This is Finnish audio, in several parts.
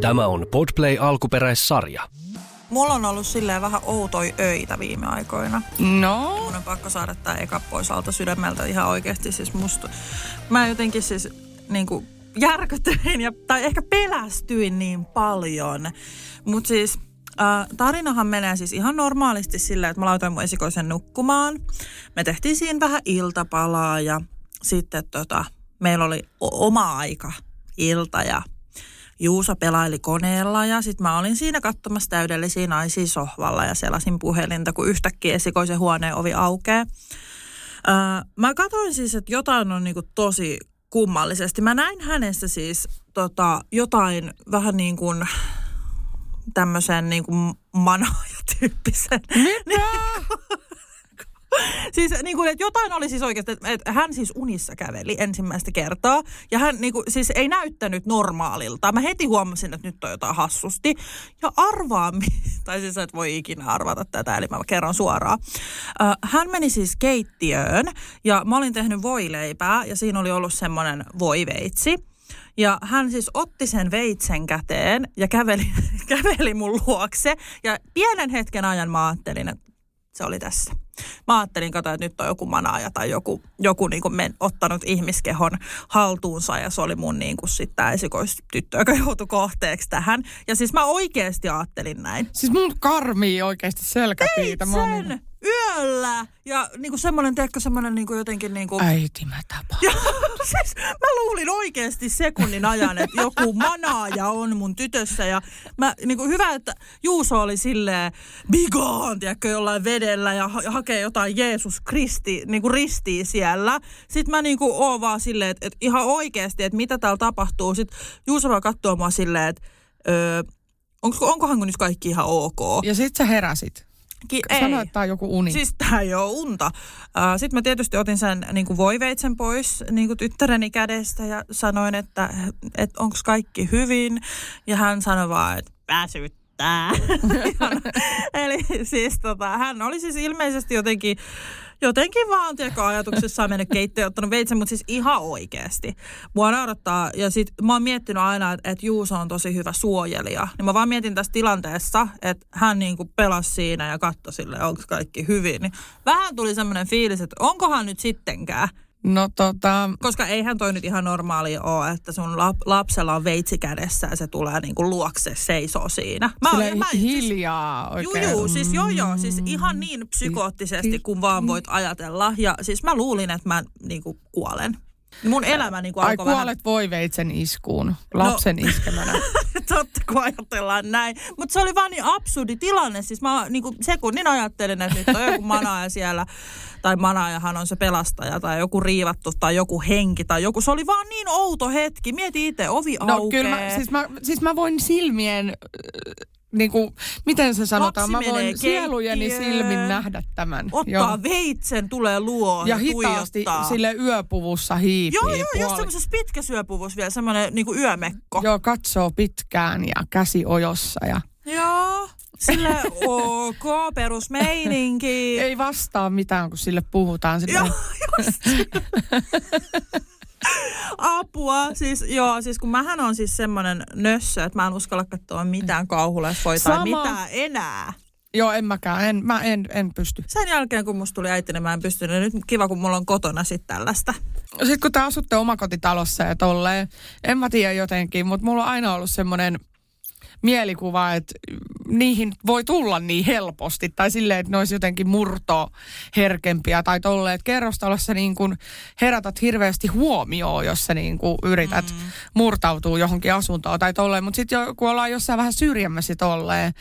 Tämä on Podplay alkuperäissarja. Mulla on ollut silleen vähän outoi öitä viime aikoina. No, Mun on pakko saada tää eka pois alta sydämeltä ihan oikeasti. Siis musta, mä jotenkin siis niinku järkytyin ja, tai ehkä pelästyin niin paljon. Mutta siis äh, tarinahan menee siis ihan normaalisti silleen, että mä laitoin mun esikoisen nukkumaan. Me tehtiin siinä vähän iltapalaa ja sitten tota, meillä oli o- oma aika ilta ja Juuso pelaili koneella ja sitten mä olin siinä katsomassa täydellisiä naisia sohvalla ja selasin puhelinta, kun yhtäkkiä esikoisen huoneen ovi aukeaa. Öö, mä katsoin siis, että jotain on niinku tosi kummallisesti. Mä näin hänessä siis tota, jotain vähän niin kuin tämmöisen niin kuin manaajatyyppisen. mitä? Siis niin kuin, että jotain oli siis oikeasti, että, hän siis unissa käveli ensimmäistä kertaa. Ja hän niin kuin, siis ei näyttänyt normaalilta. Mä heti huomasin, että nyt on jotain hassusti. Ja arvaa, tai siis et voi ikinä arvata tätä, eli mä kerron suoraan. Hän meni siis keittiöön ja mä olin tehnyt voileipää ja siinä oli ollut semmoinen voiveitsi. Ja hän siis otti sen veitsen käteen ja käveli, käveli mun luokse. Ja pienen hetken ajan mä ajattelin, että se oli tässä. Mä ajattelin, kato, että nyt on joku manaaja tai joku, joku niin kuin men, ottanut ihmiskehon haltuunsa ja se oli mun niin kuin sit tää esikoistyttö, joka joutui kohteeksi tähän. Ja siis mä oikeasti ajattelin näin. Siis mun karmii oikeasti selkäpiitä. Mä oon Sen yöllä ja niin kuin semmoinen, tiedätkö, semmoinen niin kuin jotenkin niin kuin... Äiti, mä tapaan. Ja, siis mä luulin oikeasti sekunnin ajan, että joku manaaja on mun tytössä. Ja mä, niin kuin hyvä, että Juuso oli silleen bigaan, tiedätkö, jollain vedellä ja ha- hakee jotain Jeesus Kristi, niin kuin ristiin siellä. Sitten mä niin kuin oon vaan silleen, että, että ihan oikeasti, että mitä täällä tapahtuu. Sitten Juuso vaan katsoo mua silleen, että öö, onko, onkohan nyt kaikki ihan ok. Ja sit sä heräsit. Ki- Sano, että tää on joku uni. Siis tää ei ole unta. Sitten mä tietysti otin sen niin kuin voiveitsen pois niin kuin tyttäreni kädestä ja sanoin, että, että onko kaikki hyvin. Ja hän sanoi vaan, että väsyttää. Eli siis tota, hän oli siis ilmeisesti jotenkin, jotenkin vaan tiedätkö, ajatuksessaan mennyt keittiöön ja ottanut veitsen, mutta siis ihan oikeasti. Mua naurattaa ja sit mä oon miettinyt aina, että, että Juuso on tosi hyvä suojelija. Niin mä vaan mietin tässä tilanteessa, että hän niinku pelasi siinä ja katsoi sille, onko kaikki hyvin. Niin vähän tuli semmoinen fiilis, että onkohan nyt sittenkään. No tota, Koska eihän toi nyt ihan normaali ole, että sun lap- lapsella on veitsi kädessä ja se tulee niinku luokse seisoo siinä. Mä, silleen mä, siis, hiljaa Juu, oikein. juu, siis joo joo, siis ihan niin psykoottisesti kuin vaan voit ajatella. Ja siis mä luulin, että mä niinku kuolen. Mun elämä niinku Ai alkoi vähän... kuolet voiveitsen iskuun, lapsen no. iskemänä. Totta, kun ajatellaan näin. Mutta se oli vaan niin absurdi tilanne. Siis mä niinku sekunnin ajattelin, että nyt on joku manaaja siellä. Tai manaajahan on se pelastaja tai joku riivattu tai joku henki tai joku. Se oli vaan niin outo hetki. Mieti itse, ovi No aukeaa. kyllä, mä, siis, mä, siis mä voin silmien, niin kuin, miten se sanotaan, Lapsi mä voin sielujeni keittiöön, silmin nähdä tämän. Ottaa veitsen, tulee luo Ja hitaasti tuijottaa. sille yöpuvussa hiipii. Joo, joo, just puoli- semmoisessa pitkäsyöpuvussa vielä, semmoinen niinku yömekko. Joo, katsoo pitkään ja käsi ojossa ja Joo. Sille ok, perusmeininki. ei vastaa mitään, kun sille puhutaan. Sille, Joo, just. Apua. Siis, joo, siis kun mähän on siis semmoinen nössö, että mä en uskalla katsoa mitään kauhuleffoja tai mitään enää. joo, en mäkään, en, mä en, en pysty. Sen jälkeen, kun musta tuli äiti, niin mä en pystynyt. Nyt kiva, kun mulla on kotona sitten tällaista. Sitten kun te asutte omakotitalossa ja tolleen, en mä tiedä jotenkin, mutta mulla on aina ollut semmoinen mielikuva, että niihin voi tulla niin helposti. Tai silleen, että ne olisi jotenkin murto herkempiä tai tolleen, että kerrostalossa niin kuin herätät hirveästi huomioon, jos sä niin kuin yrität mm. murtautua johonkin asuntoon tai tolleen. Mutta sitten jo, kun ollaan jossain vähän syrjemmässä tolleen,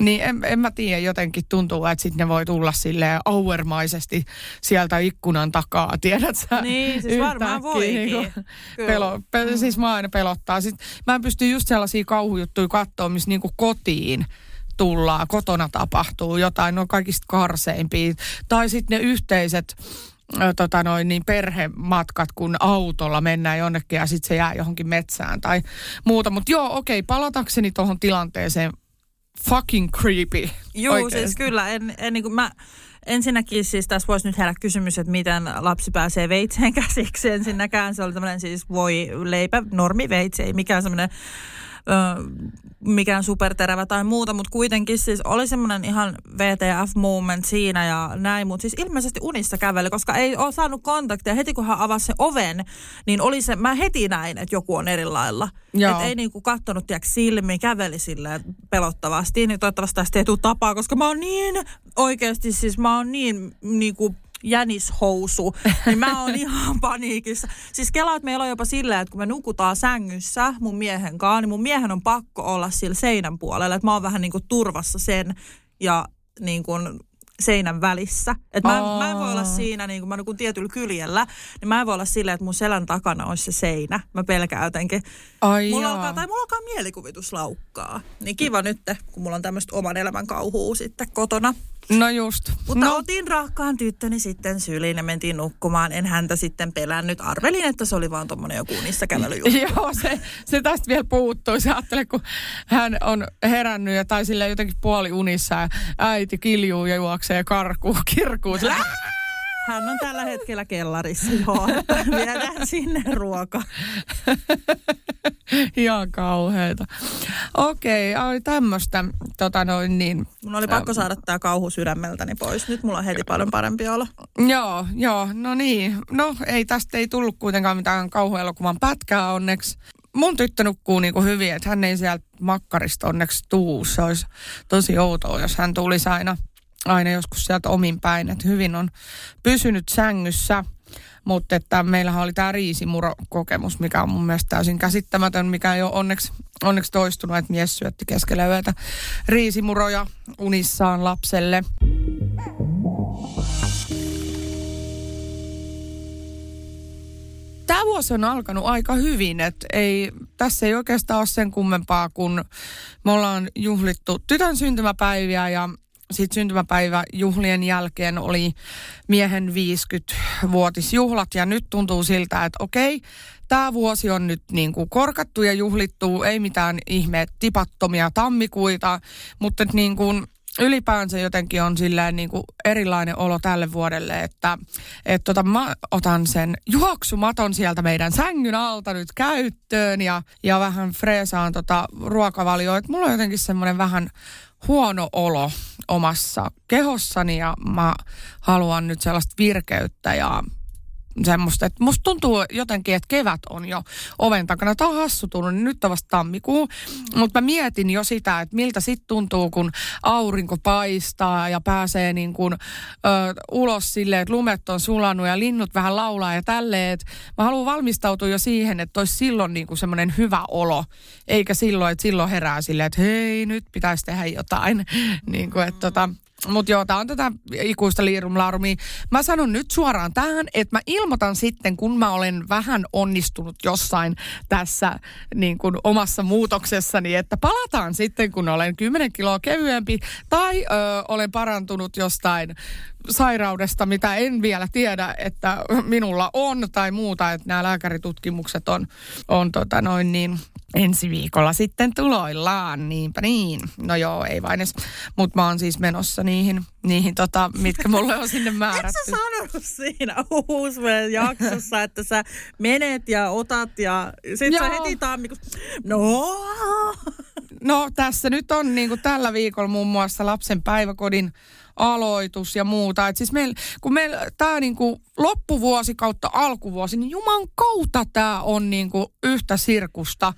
niin en, en mä tiedä, jotenkin tuntuu, että sitten ne voi tulla silleen auermaisesti sieltä ikkunan takaa, tiedät sä? Niin, siis varmaan Yhtäkkiä voikin. Kyllä. Pelo, pe, siis mä aina pelottaa. Sit, mä en pysty just sellaisia kauhujuttuja katsoa, missä niinku kotiin tullaan, kotona tapahtuu jotain, ne on kaikista karseimpia. Tai sitten ne yhteiset tota noin, niin perhematkat, kun autolla mennään jonnekin ja sitten se jää johonkin metsään tai muuta. Mutta joo, okei, palatakseni tuohon tilanteeseen, fucking creepy. Joo, siis kyllä. En, en, niin kuin mä, ensinnäkin siis tässä voisi nyt herää kysymys, että miten lapsi pääsee veitseen käsiksi. Ensinnäkään se oli tämmöinen siis voi leipä, normi veitsi, ei mikään semmoinen mikään superterävä tai muuta, mutta kuitenkin siis oli semmoinen ihan VTF-moment siinä ja näin, mutta siis ilmeisesti unissa käveli, koska ei ole saanut kontaktia. Heti kun hän avasi se oven, niin oli se, mä heti näin, että joku on eri lailla. Että ei niinku kattonut tiedätkö, silmiin, käveli silleen pelottavasti, niin toivottavasti tästä ei tule tapaa, koska mä oon niin oikeasti siis mä oon niin niinku jänishousu, niin mä oon ihan paniikissa. Siis kelaat meillä on jopa silleen, että kun me nukutaan sängyssä mun miehen kanssa, niin mun miehen on pakko olla sillä seinän puolella, että mä oon vähän niin kuin turvassa sen ja niin kuin seinän välissä. Et mä, mä en voi olla siinä, niin kun mä nukun tietyllä kyljellä, niin mä en voi olla silleen, että mun selän takana olisi se seinä. Mä pelkään jotenkin. Ai mulla alkaa, tai mulla alkaa mielikuvitus laukkaa. Niin kiva nyt, kun mulla on tämmöistä oman elämän kauhua sitten kotona. No just. Mutta no. otin rakkaan tyttöni sitten syliin ja mentiin nukkumaan. En häntä sitten pelännyt. Arvelin, että se oli vaan tuommoinen joku niissä kävelyjuttu. Joo, se, se tästä vielä puuttuu. Se ajattelee, kun hän on herännyt ja tai sille jotenkin puoli unissa ja äiti kiljuu ja juoksee karkuu, kirkuu. Sillä, hän on tällä hetkellä kellarissa, joo, viedään sinne ruoka. Ihan kauheeta. Okei, okay, oli tämmöistä. Tota noin niin. Mun oli pakko saada tämä kauhu sydämeltäni pois. Nyt mulla on heti paljon parempi olo. Joo, joo, no niin. No ei tästä ei tullut kuitenkaan mitään kauhuelokuvan pätkää onneksi. Mun tyttö nukkuu niin kuin hyvin, että hän ei sieltä makkarista onneksi tuu. Se olisi tosi outoa, jos hän tulisi aina aina joskus sieltä omin päin, että hyvin on pysynyt sängyssä. Mutta että meillähän oli tämä riisimuro-kokemus, mikä on mun mielestä täysin käsittämätön, mikä ei ole onneksi, onneksi toistunut, että mies syötti keskellä yötä riisimuroja unissaan lapselle. Tämä vuosi on alkanut aika hyvin, että ei, tässä ei oikeastaan ole sen kummempaa, kun me ollaan juhlittu tytön syntymäpäiviä ja sitten syntymäpäivä juhlien jälkeen oli miehen 50-vuotisjuhlat ja nyt tuntuu siltä, että okei, tämä vuosi on nyt niin kuin korkattu ja juhlittu, ei mitään ihme tipattomia tammikuita, mutta niin kuin ylipäänsä jotenkin on silleen niin kuin erilainen olo tälle vuodelle, että et tota, mä otan sen juoksumaton sieltä meidän sängyn alta nyt käyttöön ja, ja vähän freesaan tota ruokavalioa. Et mulla on jotenkin semmoinen vähän huono olo omassa kehossani ja mä haluan nyt sellaista virkeyttä ja semmoista, että musta tuntuu jotenkin, että kevät on jo oven takana. Tämä on hassutunut, niin nyt on vasta tammikuu. Mutta mä mietin jo sitä, että miltä sitten tuntuu, kun aurinko paistaa ja pääsee niin kuin, ö, ulos silleen, että lumet on sulanut ja linnut vähän laulaa ja tälleen. Mä haluan valmistautua jo siihen, että olisi silloin niin kuin semmoinen hyvä olo, eikä silloin, että silloin herää silleen, että hei, nyt pitäisi tehdä jotain. niin kuin, että tota, mutta joo, tämä on tätä ikuista liirumlaarumia. Mä sanon nyt suoraan tähän, että mä ilmoitan sitten, kun mä olen vähän onnistunut jossain tässä niin kuin omassa muutoksessani, että palataan sitten, kun olen 10 kiloa kevyempi tai ö, olen parantunut jostain sairaudesta, mitä en vielä tiedä, että minulla on tai muuta, että nämä lääkäritutkimukset on, on tota noin niin ensi viikolla sitten tuloillaan, niinpä niin. No joo, ei vain edes, mutta mä oon siis menossa niihin, niihin tota, mitkä mulle on sinne määrätty. Eikö sä sanonut siinä uusmeen jaksossa, että sä menet ja otat ja sit sä heti tammikuussa, no. No tässä nyt on niin kuin tällä viikolla muun muassa lapsen päiväkodin aloitus ja muuta. Et siis meil, kun meillä tämä niinku loppuvuosi kautta alkuvuosi, niin juman kautta tämä on niinku yhtä sirkusta.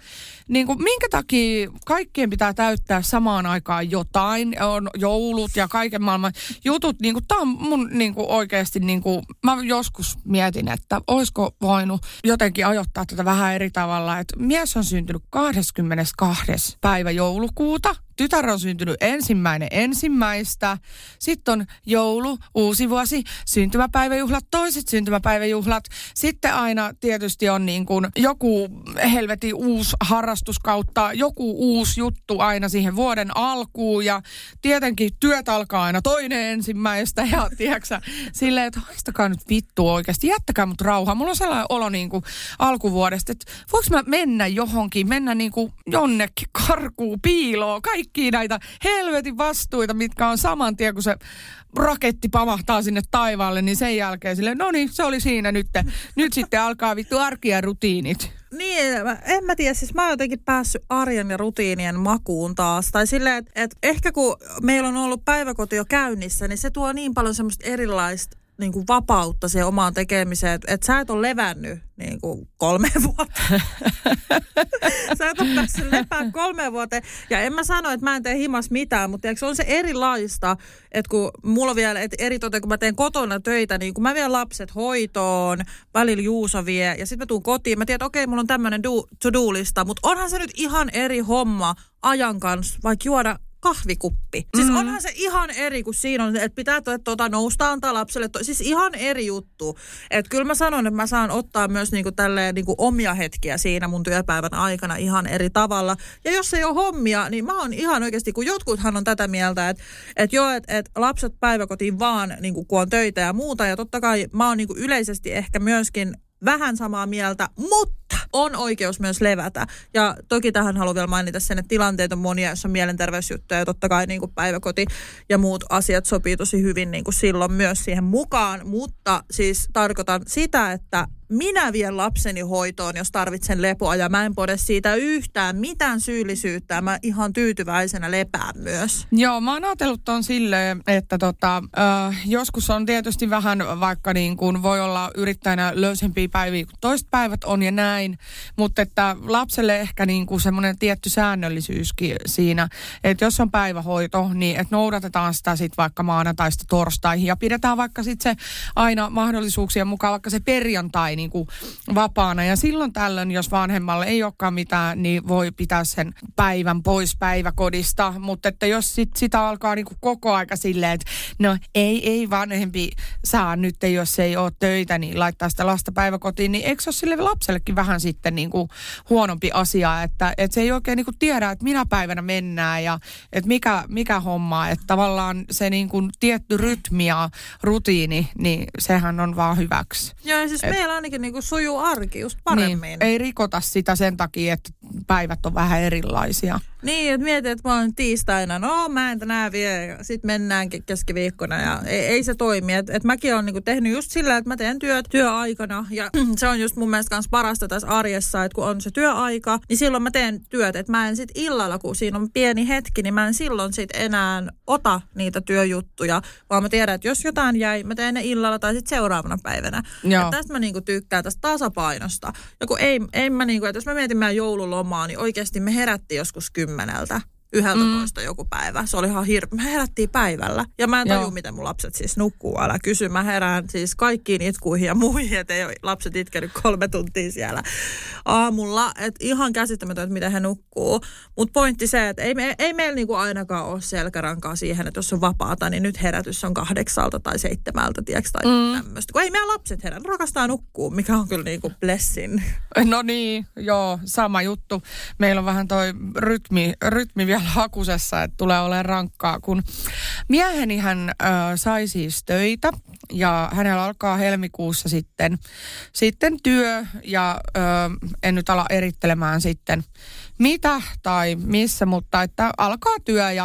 Niinku, minkä takia kaikkien pitää täyttää samaan aikaan jotain, on joulut ja kaiken maailman jutut. Niinku, tämä on mun niinku oikeasti, niinku, mä joskus mietin, että olisiko voinut jotenkin ajoittaa tätä vähän eri tavalla. Et mies on syntynyt 22. päivä joulukuuta tytär on syntynyt ensimmäinen ensimmäistä. Sitten on joulu, uusi vuosi, syntymäpäiväjuhlat, toiset syntymäpäiväjuhlat. Sitten aina tietysti on niin kuin joku helvetin uusi harrastus kautta, joku uusi juttu aina siihen vuoden alkuun. Ja tietenkin työt alkaa aina toinen ensimmäistä. Ja tiedätkö silleen, että haistakaa nyt vittu oikeasti, jättäkää mut rauhaa. Mulla on sellainen olo niin kuin alkuvuodesta, että voiko mä mennä johonkin, mennä niin kuin jonnekin karkuun, piiloon, kaikki näitä helvetin vastuita, mitkä on saman tien, kun se raketti pamahtaa sinne taivaalle, niin sen jälkeen sille, no niin, se oli siinä nyt. Nyt sitten alkaa vittu arki ja rutiinit. Niin, en mä tiedä, siis mä oon jotenkin päässyt arjen ja rutiinien makuun taas. Tai silleen, että et ehkä kun meillä on ollut päiväkoti jo käynnissä, niin se tuo niin paljon semmoista erilaista niin kuin vapautta siihen omaan tekemiseen, että et sä et ole levännyt niin kuin kolme vuotta. sä et ole päässyt lepään kolme vuoteen. Ja en mä sano, että mä en tee himas mitään, mutta tiedätkö, se on se erilaista, että kun mulla on vielä, että eri toten, kun mä teen kotona töitä, niin kun mä vien lapset hoitoon, välillä Juuso vie, ja sitten mä tuun kotiin, mä tiedän, että okei, mulla on tämmöinen to-do-lista, mutta onhan se nyt ihan eri homma ajan kanssa, vaikka juoda kahvikuppi. Siis Mhm. onhan se ihan eri, kun siinä on, että pitää to, tuota, nousta antaa lapselle. To, siis ihan eri juttu. Että kyllä mä sanon, että mä saan ottaa myös niinku tälleen niinku omia hetkiä siinä mun työpäivän aikana ihan eri tavalla. Ja jos ei ole hommia, niin mä oon ihan oikeasti, kun jotkuthan on tätä mieltä, että et joo, että et lapset päiväkotiin vaan niinku, kun on töitä ja muuta. Ja totta kai mä oon niinku yleisesti ehkä myöskin vähän samaa mieltä, mutta on oikeus myös levätä. Ja toki tähän haluan vielä mainita sen, että tilanteet on monia, joissa on mielenterveysjuttuja ja totta kai niin kuin päiväkoti ja muut asiat sopii tosi hyvin niin kuin silloin myös siihen mukaan. Mutta siis tarkoitan sitä, että minä vien lapseni hoitoon, jos tarvitsen lepoa ja mä en pode siitä yhtään mitään syyllisyyttä. Mä ihan tyytyväisenä lepään myös. Joo, mä oon ajatellut ton silleen, että tota, äh, joskus on tietysti vähän vaikka niin kuin voi olla yrittäjänä löysempiä päiviä kuin toiset päivät on ja näin, mutta että lapselle ehkä niin kuin semmoinen tietty säännöllisyyskin siinä, että jos on päivähoito, niin että noudatetaan sitä sitten vaikka maanantaista torstaihin ja pidetään vaikka sitten se aina mahdollisuuksien mukaan vaikka se perjantai niin kuin vapaana. Ja silloin tällöin, jos vanhemmalle ei olekaan mitään, niin voi pitää sen päivän pois päiväkodista, mutta että jos sit, sitä alkaa niin kuin koko aika silleen, että no ei, ei vanhempi saa nyt, jos ei ole töitä, niin laittaa sitä lasta päiväkotiin, niin eikö se ole sille lapsellekin vähän sitten niin kuin huonompi asia, että, että se ei oikein niin kuin tiedä, että minä päivänä mennään ja että mikä, mikä homma, että tavallaan se niin kuin tietty rytmi ja rutiini, niin sehän on vaan hyväksi. Joo, siis Et, meillä ainakin niinku sujuu arki just paremmin. Niin, ei rikota sitä sen takia, että päivät on vähän erilaisia. Niin, että mietin, että mä oon tiistaina, no mä en tänään vie, sitten mennään keskiviikkona ja ei, ei se toimi. Että et mäkin oon niinku tehnyt just sillä, että mä teen työt työaikana ja se on just mun mielestä kans parasta tässä arjessa, että kun on se työaika, niin silloin mä teen työt, että mä en sit illalla, kun siinä on pieni hetki, niin mä en silloin sit enää ota niitä työjuttuja, vaan mä tiedän, että jos jotain jäi, mä teen ne illalla tai sitten seuraavana päivänä. Joo. Ja tästä mä niinku tykkään tästä tasapainosta. Ja kun ei, ei mä niinku, että jos mä mietin meidän joululomaa, niin oikeasti me herättiin joskus kymmeneltä. Yhdeltä mm. toista joku päivä. Se oli ihan hirveä. Me herättiin päivällä. Ja mä en taju, Joo. miten mun lapset siis nukkuu. Älä kysy. Mä herään siis kaikkiin itkuihin ja muihin, että ei ole lapset itkenyt kolme tuntia siellä aamulla. Että ihan käsittämätöntä, että miten he nukkuu. Mutta pointti se, että ei, me, ei meillä niinku ainakaan ole selkärankaa siihen, että jos on vapaata, niin nyt herätys on kahdeksalta tai seitsemältä, tiedätkö, tai mm. tämmöistä. Kun ei meidän lapset herää, ne rakastaa nukkuu, mikä on kyllä niinku blessin. No niin, joo, sama juttu. Meillä on vähän toi rytmi, rytmi vielä hakusessa, että tulee olemaan rankkaa, kun mieheni hän äh, sai siis töitä ja hänellä alkaa helmikuussa sitten, sitten työ ja äh, en nyt ala erittelemään sitten mitä tai missä, mutta että alkaa työ ja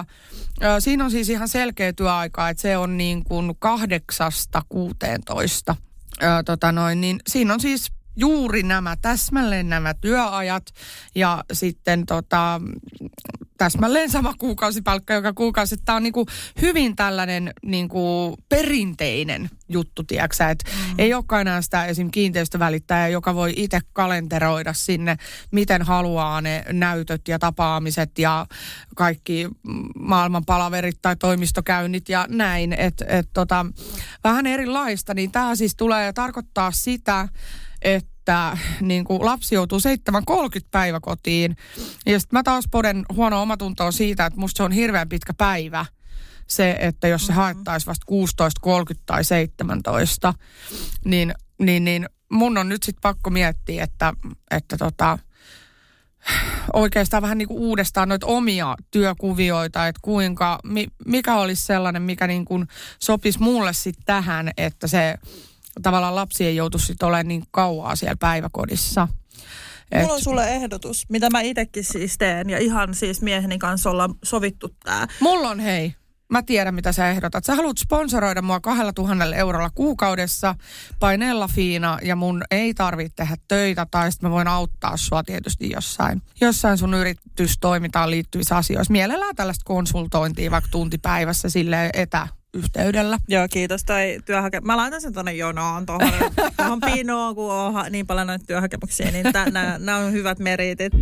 äh, siinä on siis ihan selkeä työaika, että se on niin kuin kahdeksasta kuuteentoista. Ö, tota noin, niin siinä on siis juuri nämä, täsmälleen nämä työajat ja sitten tota, täsmälleen sama kuukausipalkka joka kuukausi. Tämä on niinku hyvin tällainen niinku perinteinen juttu, tiedätkö että mm. ei olekaan enää sitä esim. kiinteistövälittäjää, joka voi itse kalenteroida sinne, miten haluaa ne näytöt ja tapaamiset ja kaikki maailman palaverit tai toimistokäynnit ja näin. Että et tota, vähän erilaista, niin tämä siis tulee tarkoittaa sitä, että niin kuin lapsi joutuu 7.30 päiväkotiin. Ja sitten mä taas poden huono omatuntoa siitä, että musta se on hirveän pitkä päivä se, että jos se haettaisiin vasta 16.30 tai 17, niin, niin, niin mun on nyt sitten pakko miettiä, että, että tota, oikeastaan vähän niin kuin uudestaan noita omia työkuvioita, että kuinka, mi, mikä olisi sellainen, mikä niin kuin sopisi mulle sitten tähän, että se tavallaan lapsi ei joutu sitten olemaan niin kauaa siellä päiväkodissa. Et, Mulla on sulle ehdotus, mitä mä itsekin siis teen ja ihan siis mieheni kanssa ollaan sovittu tää. mulla on hei, mä tiedän mitä sä ehdotat. Sä haluat sponsoroida mua kahdella tuhannella eurolla kuukaudessa, painella Fiina, ja mun ei tarvitse tehdä töitä, tai sitten mä voin auttaa sua tietysti jossain, jossain sun yritystoimintaan liittyvissä asioissa. Mielellään tällaista konsultointia vaikka tuntipäivässä sille etä yhteydellä. Joo, kiitos. Tai työhake... Mä laitan sen tuonne jonoon tuohon, tuohon pinoon, kun on niin paljon noita työhakemuksia, niin nämä on hyvät meritit.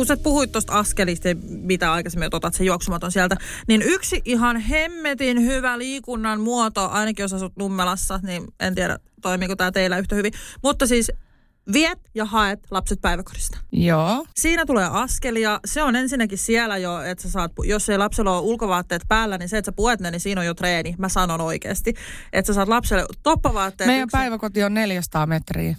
Kun sä puhuit tuosta askelista, mitä aikaisemmin otat sen juoksumaton sieltä, niin yksi ihan hemmetin hyvä liikunnan muoto, ainakin jos asut Nummelassa, niin en tiedä toimiiko tämä teillä yhtä hyvin, mutta siis viet ja haet lapset päiväkodista. Joo. Siinä tulee askelia. Se on ensinnäkin siellä jo, että sä saat, jos ei lapsella ole ulkovaatteet päällä, niin se, että sä puet ne, niin siinä on jo treeni. Mä sanon oikeasti. Että sä saat lapselle toppavaatteet. Meidän yksin. päiväkoti on 400 metriä.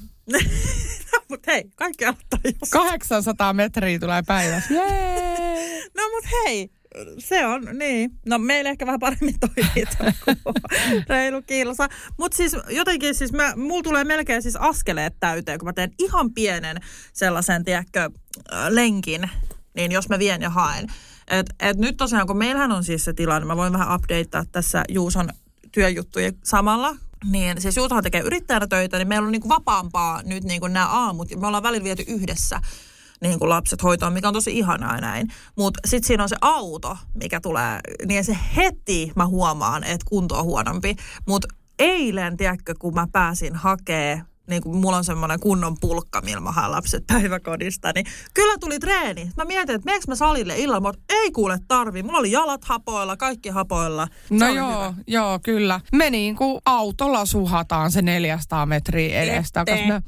Mutta hei, kaikki aloittaa jos. 800 metriä tulee päivässä. Jee! no mutta hei, se on, niin. No meillä ehkä vähän paremmin toimii reilu kilsa. Mutta siis jotenkin siis mä, mulla tulee melkein siis askeleet täyteen, kun mä teen ihan pienen sellaisen, tiedätkö, lenkin, niin jos mä vien ja haen. Et, et nyt tosiaan, kun meillähän on siis se tilanne, mä voin vähän updatea tässä Juuson työjuttuja samalla, niin siis Juutahan tekee yrittäjänä töitä, niin meillä on niin kuin vapaampaa nyt niin kuin nämä aamut. Me ollaan välillä viety yhdessä niin kuin lapset hoitoon, mikä on tosi ihanaa näin. Mutta sitten siinä on se auto, mikä tulee, niin se heti mä huomaan, että kunto on huonompi. Mutta eilen, tiedätkö, kun mä pääsin hakee niin kuin mulla on semmoinen kunnon pulkka, millä mä lapset päiväkodista, niin kyllä tuli treeni. Mä mietin, että meneekö mä salille illalla, mutta ei kuule tarvi. Mulla oli jalat hapoilla, kaikki hapoilla. Se no joo, hyvä. joo, kyllä. Me niin kuin autolla suhataan se 400 metriä edestä. Me,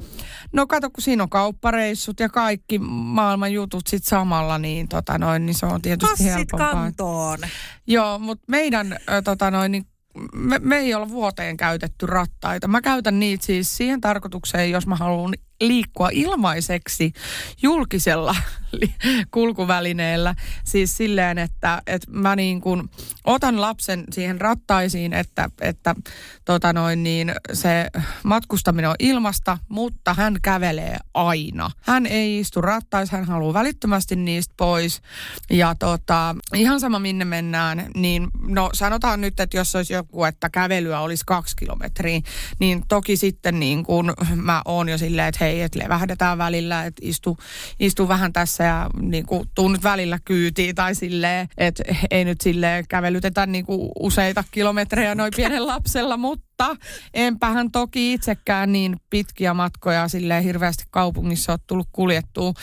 no kato, kun siinä on kauppareissut ja kaikki maailman jutut sit samalla, niin, tota noin, niin se on tietysti Passit helpompaa. kantoon. Joo, mutta meidän tota noin, niin me, me ei olla vuoteen käytetty rattaita. Mä käytän niitä siis siihen tarkoitukseen, jos mä haluan liikkua ilmaiseksi julkisella kulkuvälineellä. Siis silleen, että, että mä niin kuin otan lapsen siihen rattaisiin, että, että tota noin niin, se matkustaminen on ilmasta, mutta hän kävelee aina. Hän ei istu rattaissa, hän haluaa välittömästi niistä pois. Ja tota, ihan sama minne mennään, niin no sanotaan nyt, että jos olisi joku, että kävelyä olisi kaksi kilometriä, niin toki sitten niin kuin mä oon jo silleen, että hei, että levähdetään välillä, että istu, istu vähän tässä ja niin kuin, tuu nyt välillä kyytiin tai silleen, että ei nyt silleen kävelytetä niin kuin useita kilometrejä noin pienen lapsella, mutta enpähän toki itsekään niin pitkiä matkoja silleen hirveästi kaupungissa ole tullut kuljettua.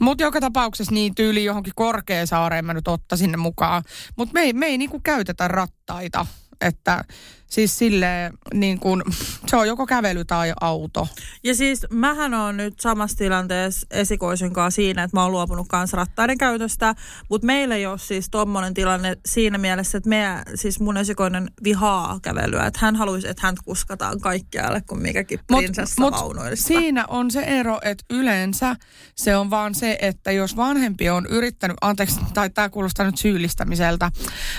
Mutta joka tapauksessa niin tyyli johonkin Korkeasaareen mä nyt ottaisin ne mukaan. Mutta me ei, me ei niin kuin käytetä rattaita, että Siis sille niin kuin, se on joko kävely tai auto. Ja siis mähän on nyt samassa tilanteessa esikoisen kanssa siinä, että mä oon luopunut kanssa rattaiden käytöstä, mutta meillä ei ole siis tommonen tilanne siinä mielessä, että me, siis mun esikoinen vihaa kävelyä, että hän haluaisi, että hän kuskataan kaikkialle kuin mikäkin prinsessa mut, mut siinä on se ero, että yleensä se on vaan se, että jos vanhempi on yrittänyt, anteeksi, tai tämä kuulostaa nyt syyllistämiseltä,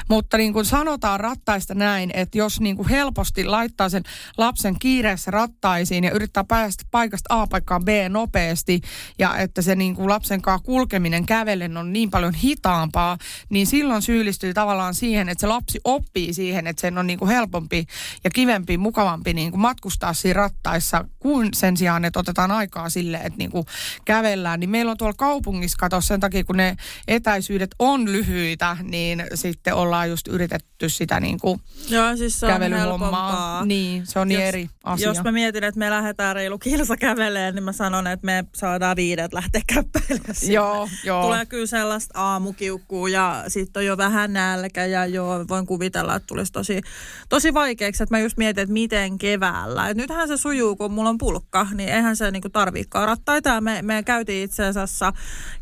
mutta niin kuin sanotaan rattaista näin, että jos niin kuin kuin helposti laittaa sen lapsen kiireessä rattaisiin ja yrittää päästä paikasta A paikkaan B nopeasti ja että se niin kuin lapsen kanssa kulkeminen kävellen on niin paljon hitaampaa, niin silloin syyllistyy tavallaan siihen, että se lapsi oppii siihen, että sen on niin kuin helpompi ja kivempi, mukavampi niin kuin matkustaa siinä rattaissa kuin sen sijaan, että otetaan aikaa sille, että niin kuin kävellään. Niin meillä on tuolla kaupungissa, kato sen takia, kun ne etäisyydet on lyhyitä, niin sitten ollaan just yritetty sitä niin kuin Joo, siis se on kävelyhommaa. Niin, se on niin jos, eri asia. Jos mä mietin, että me lähdetään reilu kilsa käveleen, niin mä sanon, että me saadaan viidet lähteä käppäilemään. Joo, joo. Tulee kyllä sellaista aamukiukkuu ja sitten on jo vähän nälkä ja joo, voin kuvitella, että tulisi tosi, tosi vaikeaksi. Että mä just mietin, että miten keväällä. Et nythän se sujuu, kun mulla on pulkka, niin eihän se niinku tarviikaan rattaita. Me, me käytiin itse asiassa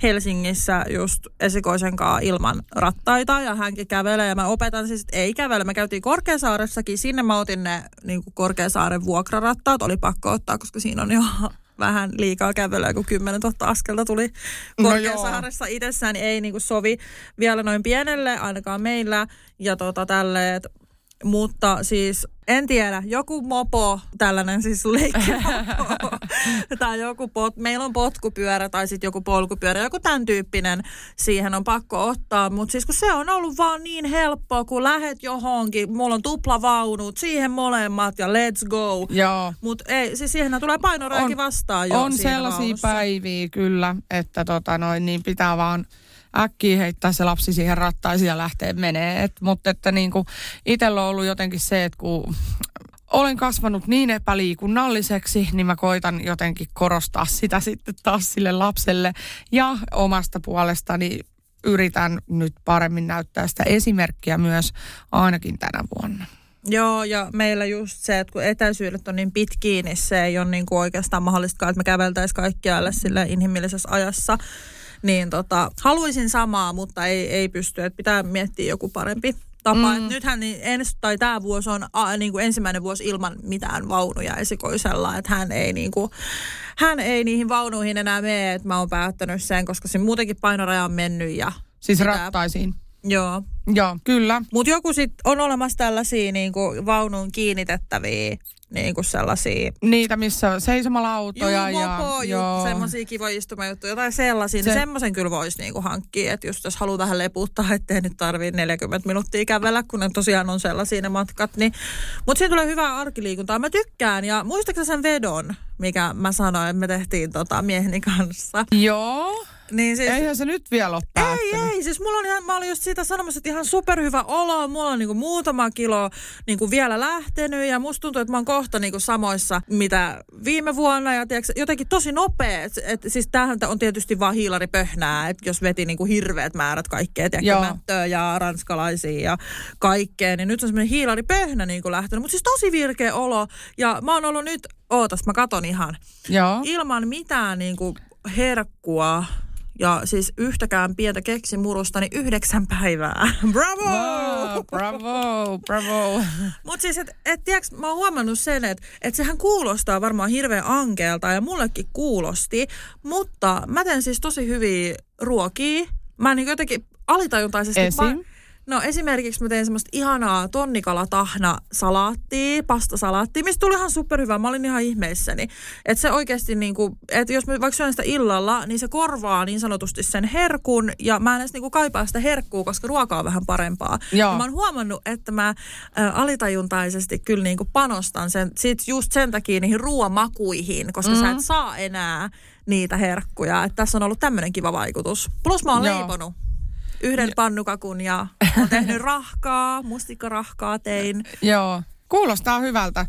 Helsingissä just esikoisen kanssa ilman rattaita ja hänkin kävelee ja mä opetan siis, että ei kävele. Me käytiin Korkeasaaressakin sinne mä otin ne niin kuin Korkeasaaren vuokrarattaat, oli pakko ottaa, koska siinä on jo vähän liikaa kävelyä, kun 10 000 askelta tuli no Korkeasaaressa no itsessään, niin ei niin kuin sovi vielä noin pienelle, ainakaan meillä. Ja tota, tälle, mutta siis en tiedä, joku mopo, tällainen siis leikkimopo, tai joku pot, meillä on potkupyörä tai sitten joku polkupyörä, joku tämän tyyppinen, siihen on pakko ottaa. Mutta siis kun se on ollut vaan niin helppoa, kun lähet johonkin, mulla on tuplavaunut, siihen molemmat ja let's go. Joo. Mutta ei, siis siihen tulee painorajakin vastaan jo On sellaisia vaunussa. päiviä kyllä, että tota noin, niin pitää vaan äkkiä heittää se lapsi siihen rattaisiin ja lähteä menee. Et, mutta että niin kuin itsellä on ollut jotenkin se, että kun olen kasvanut niin epäliikunnalliseksi, niin mä koitan jotenkin korostaa sitä sitten taas sille lapselle. Ja omasta puolestani yritän nyt paremmin näyttää sitä esimerkkiä myös ainakin tänä vuonna. Joo, ja meillä just se, että kun etäisyydet on niin pitkiä, niin se ei ole niin kuin oikeastaan mahdollista, että me käveltäisiin kaikkialle sille inhimillisessä ajassa. Niin tota, haluaisin samaa, mutta ei, ei pysty, että pitää miettiä joku parempi tapa. Mm. Nythän niin ens, tai tämä vuosi on a, niin kuin ensimmäinen vuosi ilman mitään vaunuja esikoisella, että hän ei, niin kuin, hän ei niihin vaunuihin enää mene, että mä oon päättänyt sen, koska se muutenkin painoraja on mennyt ja Siis Pitää- rattaisiin. Joo. Joo, kyllä. Mutta joku sit on olemassa tällaisia niinku vaunuun kiinnitettäviä niinku sellaisia Niitä, missä on seisomalautoja Juu, ja... mopo, joo. semmoisia kivoja istumajuttuja, jotain sellaisia. Se- Se... Semmoisen kyllä voisi niinku hankkia, että just jos haluaa vähän leputtaa, ettei nyt tarvii 40 minuuttia kävellä, kun ne tosiaan on sellaisia ne matkat. Niin. Mutta siinä tulee hyvää arkiliikuntaa. Mä tykkään ja muistatko sen vedon, mikä mä sanoin, että me tehtiin tota mieheni kanssa? Joo. Niin siis, Eihän se nyt vielä ole ei, päättynyt. ei, siis mulla on ihan, mä olin just siitä sanomassa, että ihan superhyvä olo, mulla on niinku muutama kilo niinku vielä lähtenyt ja musta tuntuu, että mä oon kohta niinku samoissa, mitä viime vuonna. Ja tiiäks, jotenkin tosi nopea, et, et, siis tämähän on tietysti vaan hiilaripöhnää, että jos veti niinku hirveät määrät kaikkea, tiedätkö, mättöä ja ranskalaisia ja kaikkea, niin nyt on semmoinen hiilaripöhnä niinku lähtenyt, mutta siis tosi virkeä olo. Ja mä oon ollut nyt, ootas mä katon ihan, Joo. ilman mitään niinku herkkua ja siis yhtäkään pientä keksimurusta, niin yhdeksän päivää. Bravo! Wow, bravo, bravo. Mutta siis, että et, tiiäks, mä oon huomannut sen, että et sehän kuulostaa varmaan hirveän ankeelta ja mullekin kuulosti, mutta mä teen siis tosi hyviä ruokia. Mä niin jotenkin alitajuntaisesti... Esim? No esimerkiksi mä tein semmoista ihanaa tonnikalatahna salaattia, pastasalaattia, mistä tuli ihan superhyvä. Mä olin ihan ihmeissäni. Että se oikeasti niinku, että jos mä vaikka syön sitä illalla, niin se korvaa niin sanotusti sen herkun ja mä en edes niinku kaipaa sitä herkkuu, koska ruoka on vähän parempaa. Joo. Ja mä oon huomannut, että mä ä, alitajuntaisesti kyllä niinku panostan sen, sit just sen takia niihin ruoamakuihin, koska mm. sä et saa enää niitä herkkuja. Että tässä on ollut tämmöinen kiva vaikutus. Plus mä oon Joo. leiponut yhden pannukakun ja oon tehnyt rahkaa, mustikkarahkaa tein. Joo, kuulostaa hyvältä.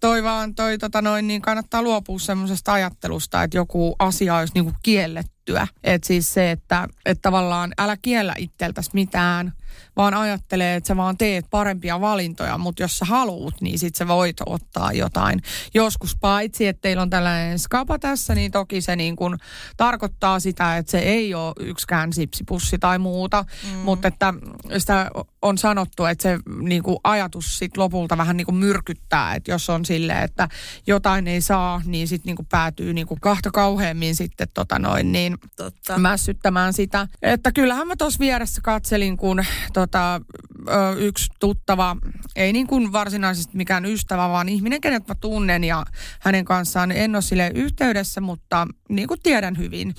Toi vaan, toi tota noin, niin kannattaa luopua semmoisesta ajattelusta, että joku asia olisi niinku kiellettyä. Että siis se, että, että tavallaan älä kiellä itseltäsi mitään, vaan ajattelee, että sä vaan teet parempia valintoja, mutta jos sä haluut, niin sit sä voit ottaa jotain. Joskus paitsi, että teillä on tällainen skapa tässä, niin toki se niin kuin tarkoittaa sitä, että se ei ole yksikään sipsipussi tai muuta, mm. mutta että sitä on sanottu, että se niin kuin ajatus sit lopulta vähän niin kuin myrkyttää, että jos on silleen, että jotain ei saa, niin sitten niin kuin päätyy niin kuin kahta kauheammin sitten tota noin, niin Totta. mässyttämään sitä. Että kyllähän mä tuossa vieressä katselin, kun tota, ö, yksi tuttava, ei niin kuin varsinaisesti mikään ystävä, vaan ihminen, kenet mä tunnen ja hänen kanssaan en ole sille yhteydessä, mutta niin kuin tiedän hyvin.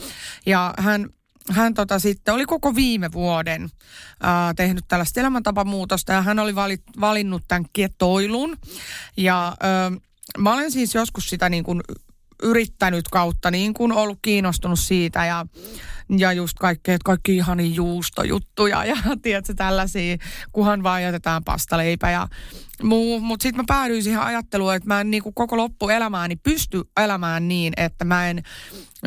Ja hän hän tota sitten oli koko viime vuoden ää, tehnyt tällaista elämäntapamuutosta ja hän oli valit, valinnut tämän ketoilun. Ja ö, mä olen siis joskus sitä niin kuin yrittänyt kautta niin kuin ollut kiinnostunut siitä ja, ja just kaikkea, kaikki ihania juustojuttuja ja tiedätkö tällaisia, kunhan vaan jätetään pastaleipä ja muu. Mutta sitten mä päädyin siihen ajatteluun, että mä en niin kuin koko loppuelämääni pysty elämään niin, että mä en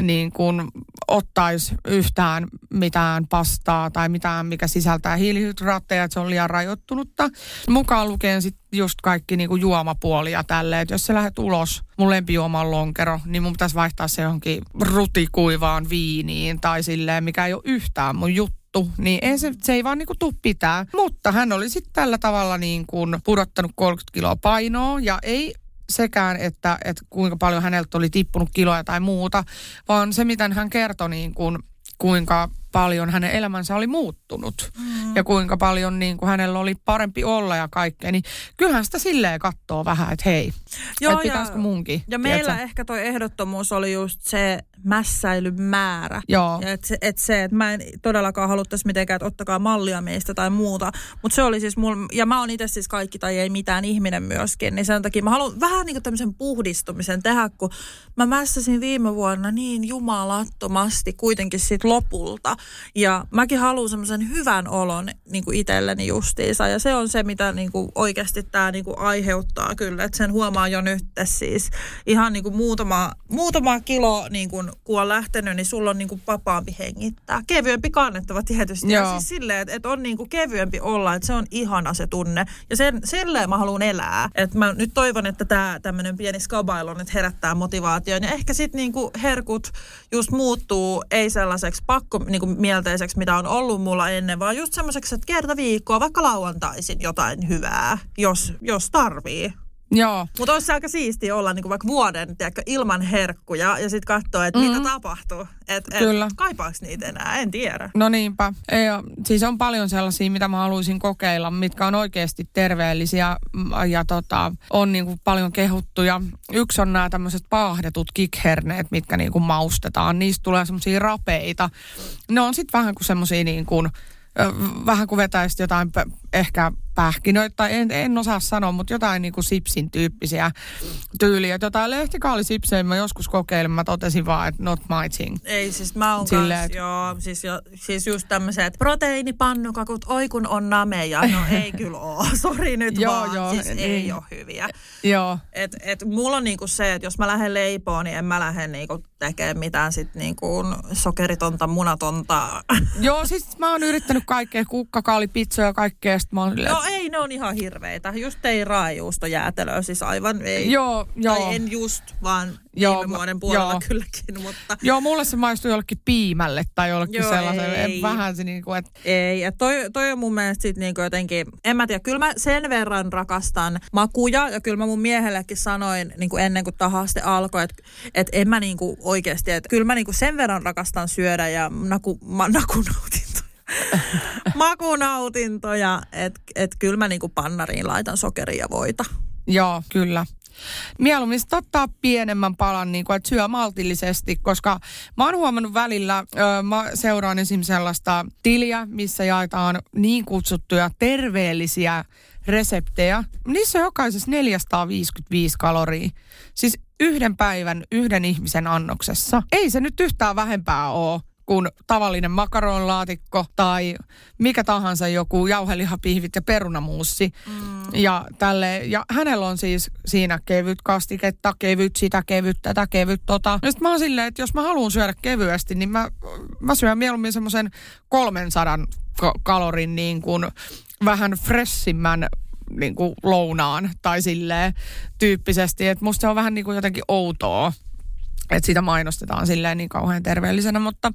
niin kuin ottaisi yhtään mitään pastaa tai mitään, mikä sisältää hiilihydraatteja, että se on liian rajoittunutta. Mukaan lukien sitten just kaikki niin kuin juomapuolia tälle, että jos sä lähdet ulos, mun lempijuoma on lonkero, niin mun pitäisi vaihtaa se johonkin rutikuivaan viiniin tai silleen, mikä ei ole yhtään mun juttu niin ei se, se ei vaan niinku tuu pitää. Mutta hän oli sitten tällä tavalla niin kuin pudottanut 30 kiloa painoa ja ei sekään, että, että kuinka paljon häneltä oli tippunut kiloja tai muuta, vaan se, miten hän kertoi niin kuin, kuinka paljon hänen elämänsä oli muuttunut. Mm. ja kuinka paljon niin kuin hänellä oli parempi olla ja kaikkea, niin kyllähän sitä silleen katsoo vähän, että hei, Joo, että pitäisikö munkin. Ja meillä tiedätkö? ehkä toi ehdottomuus oli just se mässäilymäärä. Joo. Ja et se, et se, että mä en todellakaan haluttaisi mitenkään, että ottakaa mallia meistä tai muuta. Mutta se oli siis mulla, ja mä oon itse siis kaikki tai ei mitään ihminen myöskin, niin sen takia mä haluan vähän niin kuin tämmöisen puhdistumisen tehdä, kun mä mässäsin viime vuonna niin jumalattomasti kuitenkin sit lopulta. Ja mäkin haluan semmoisen hyvän olon niin kuin itselleni justiinsa. Ja se on se, mitä niin kuin oikeasti tämä niin kuin aiheuttaa kyllä. Että sen huomaa jo nyt siis ihan niin kuin muutama, muutama kilo, niin kuin, kun on lähtenyt, niin sulla on niin kuin vapaampi hengittää. Kevyempi kannettava tietysti. Joo. Ja siis silleen, että, että on niin kuin kevyempi olla, että se on ihana se tunne. Ja sen, silleen mä haluan elää. Että mä nyt toivon, että tämä tämmöinen pieni skabailo nyt herättää motivaation. Ja ehkä sitten niin kuin herkut just muuttuu, ei sellaiseksi pakko niin kuin mielteiseksi, mitä on ollut mulla ennen, vaan just semmoiseksi, että kerta viikkoa, vaikka lauantaisin jotain hyvää, jos, jos tarvii. Joo. Mutta olisi aika siisti olla niin kuin vaikka vuoden tiedätkö, ilman herkkuja ja sitten katsoa, että mm-hmm. mitä tapahtuu. Et, et, Kyllä. Kaipaako niitä enää? En tiedä. No niinpä. Ei, siis on paljon sellaisia, mitä mä haluaisin kokeilla, mitkä on oikeasti terveellisiä ja tota, on niin kuin paljon kehuttuja. Yksi on nämä tämmöiset paahdetut kikherneet, mitkä niin kuin maustetaan. Niistä tulee semmoisia rapeita. Ne on sitten vähän kuin semmoisia niin kuin vähän kuin vetäisi jotain ehkä pähkinöitä, tai en, en osaa sanoa, mutta jotain niin kuin sipsin tyyppisiä tyyliä. Jotain lehtikaalisipsejä mä joskus kokeilin, mä totesin vaan, että not my thing. Ei, siis mä oon Silleen, kans, et... joo, siis, jo, siis just tämmöiset proteiinipannukakut, oi kun on nameja, no ei kyllä oo, sori nyt joo, vaan, joo, siis niin. ei ole hyviä. Joo. Et, et mulla on niinku se, että jos mä lähden leipoon, niin en mä lähde niinku tekemään mitään sit niinku sokeritonta, munatonta. Joo, siis mä oon yrittänyt kaikkea, kukkakaalipizzoja ja kaikkea, sit mä oon No ei, ne on ihan hirveitä. Just ei raajuustojäätelöä, siis aivan ei. Joo, joo. Tai en just, vaan joo, viime vuoden puolella joo. kylläkin, mutta... Joo, mulle se maistuu jollekin piimälle tai jollekin joo, sellaisen, ei. vähän se niinku, että... Ei, ja toi, toi on mun mielestä sit niinku jotenkin, en mä tiedä, kyllä mä sen verran rakastan makuja, ja kyllä mä mun miehellekin sanoin niinku ennen kuin tahaste alkoi, että et en mä niinku oikeasti, että kyllä mä niinku sen verran rakastan syödä ja naku, ma, nakunautin makunautintoja, että et kyllä mä niinku pannariin laitan sokeria ja voita. Joo, kyllä. Mieluummin ottaa pienemmän palan, niin kuin, että syö maltillisesti, koska mä oon huomannut välillä, ö, mä seuraan esimerkiksi sellaista tiliä, missä jaetaan niin kutsuttuja terveellisiä reseptejä. Niissä on jokaisessa 455 kaloria. Siis yhden päivän yhden ihmisen annoksessa. Ei se nyt yhtään vähempää ole kuin tavallinen makaronlaatikko tai mikä tahansa joku jauhelihapihvit ja perunamuussi. Mm. Ja, tälle, ja hänellä on siis siinä kevyt kastiketta, kevyt sitä, kevyt tätä, kevyt tota. Ja sitten mä oon silleen, että jos mä haluan syödä kevyesti, niin mä, mä syön mieluummin semmoisen 300 kalorin niin kuin vähän fressimmän niin kuin lounaan tai silleen tyyppisesti. Että musta se on vähän niin kuin jotenkin outoa että sitä mainostetaan silleen niin kauhean terveellisenä, mutta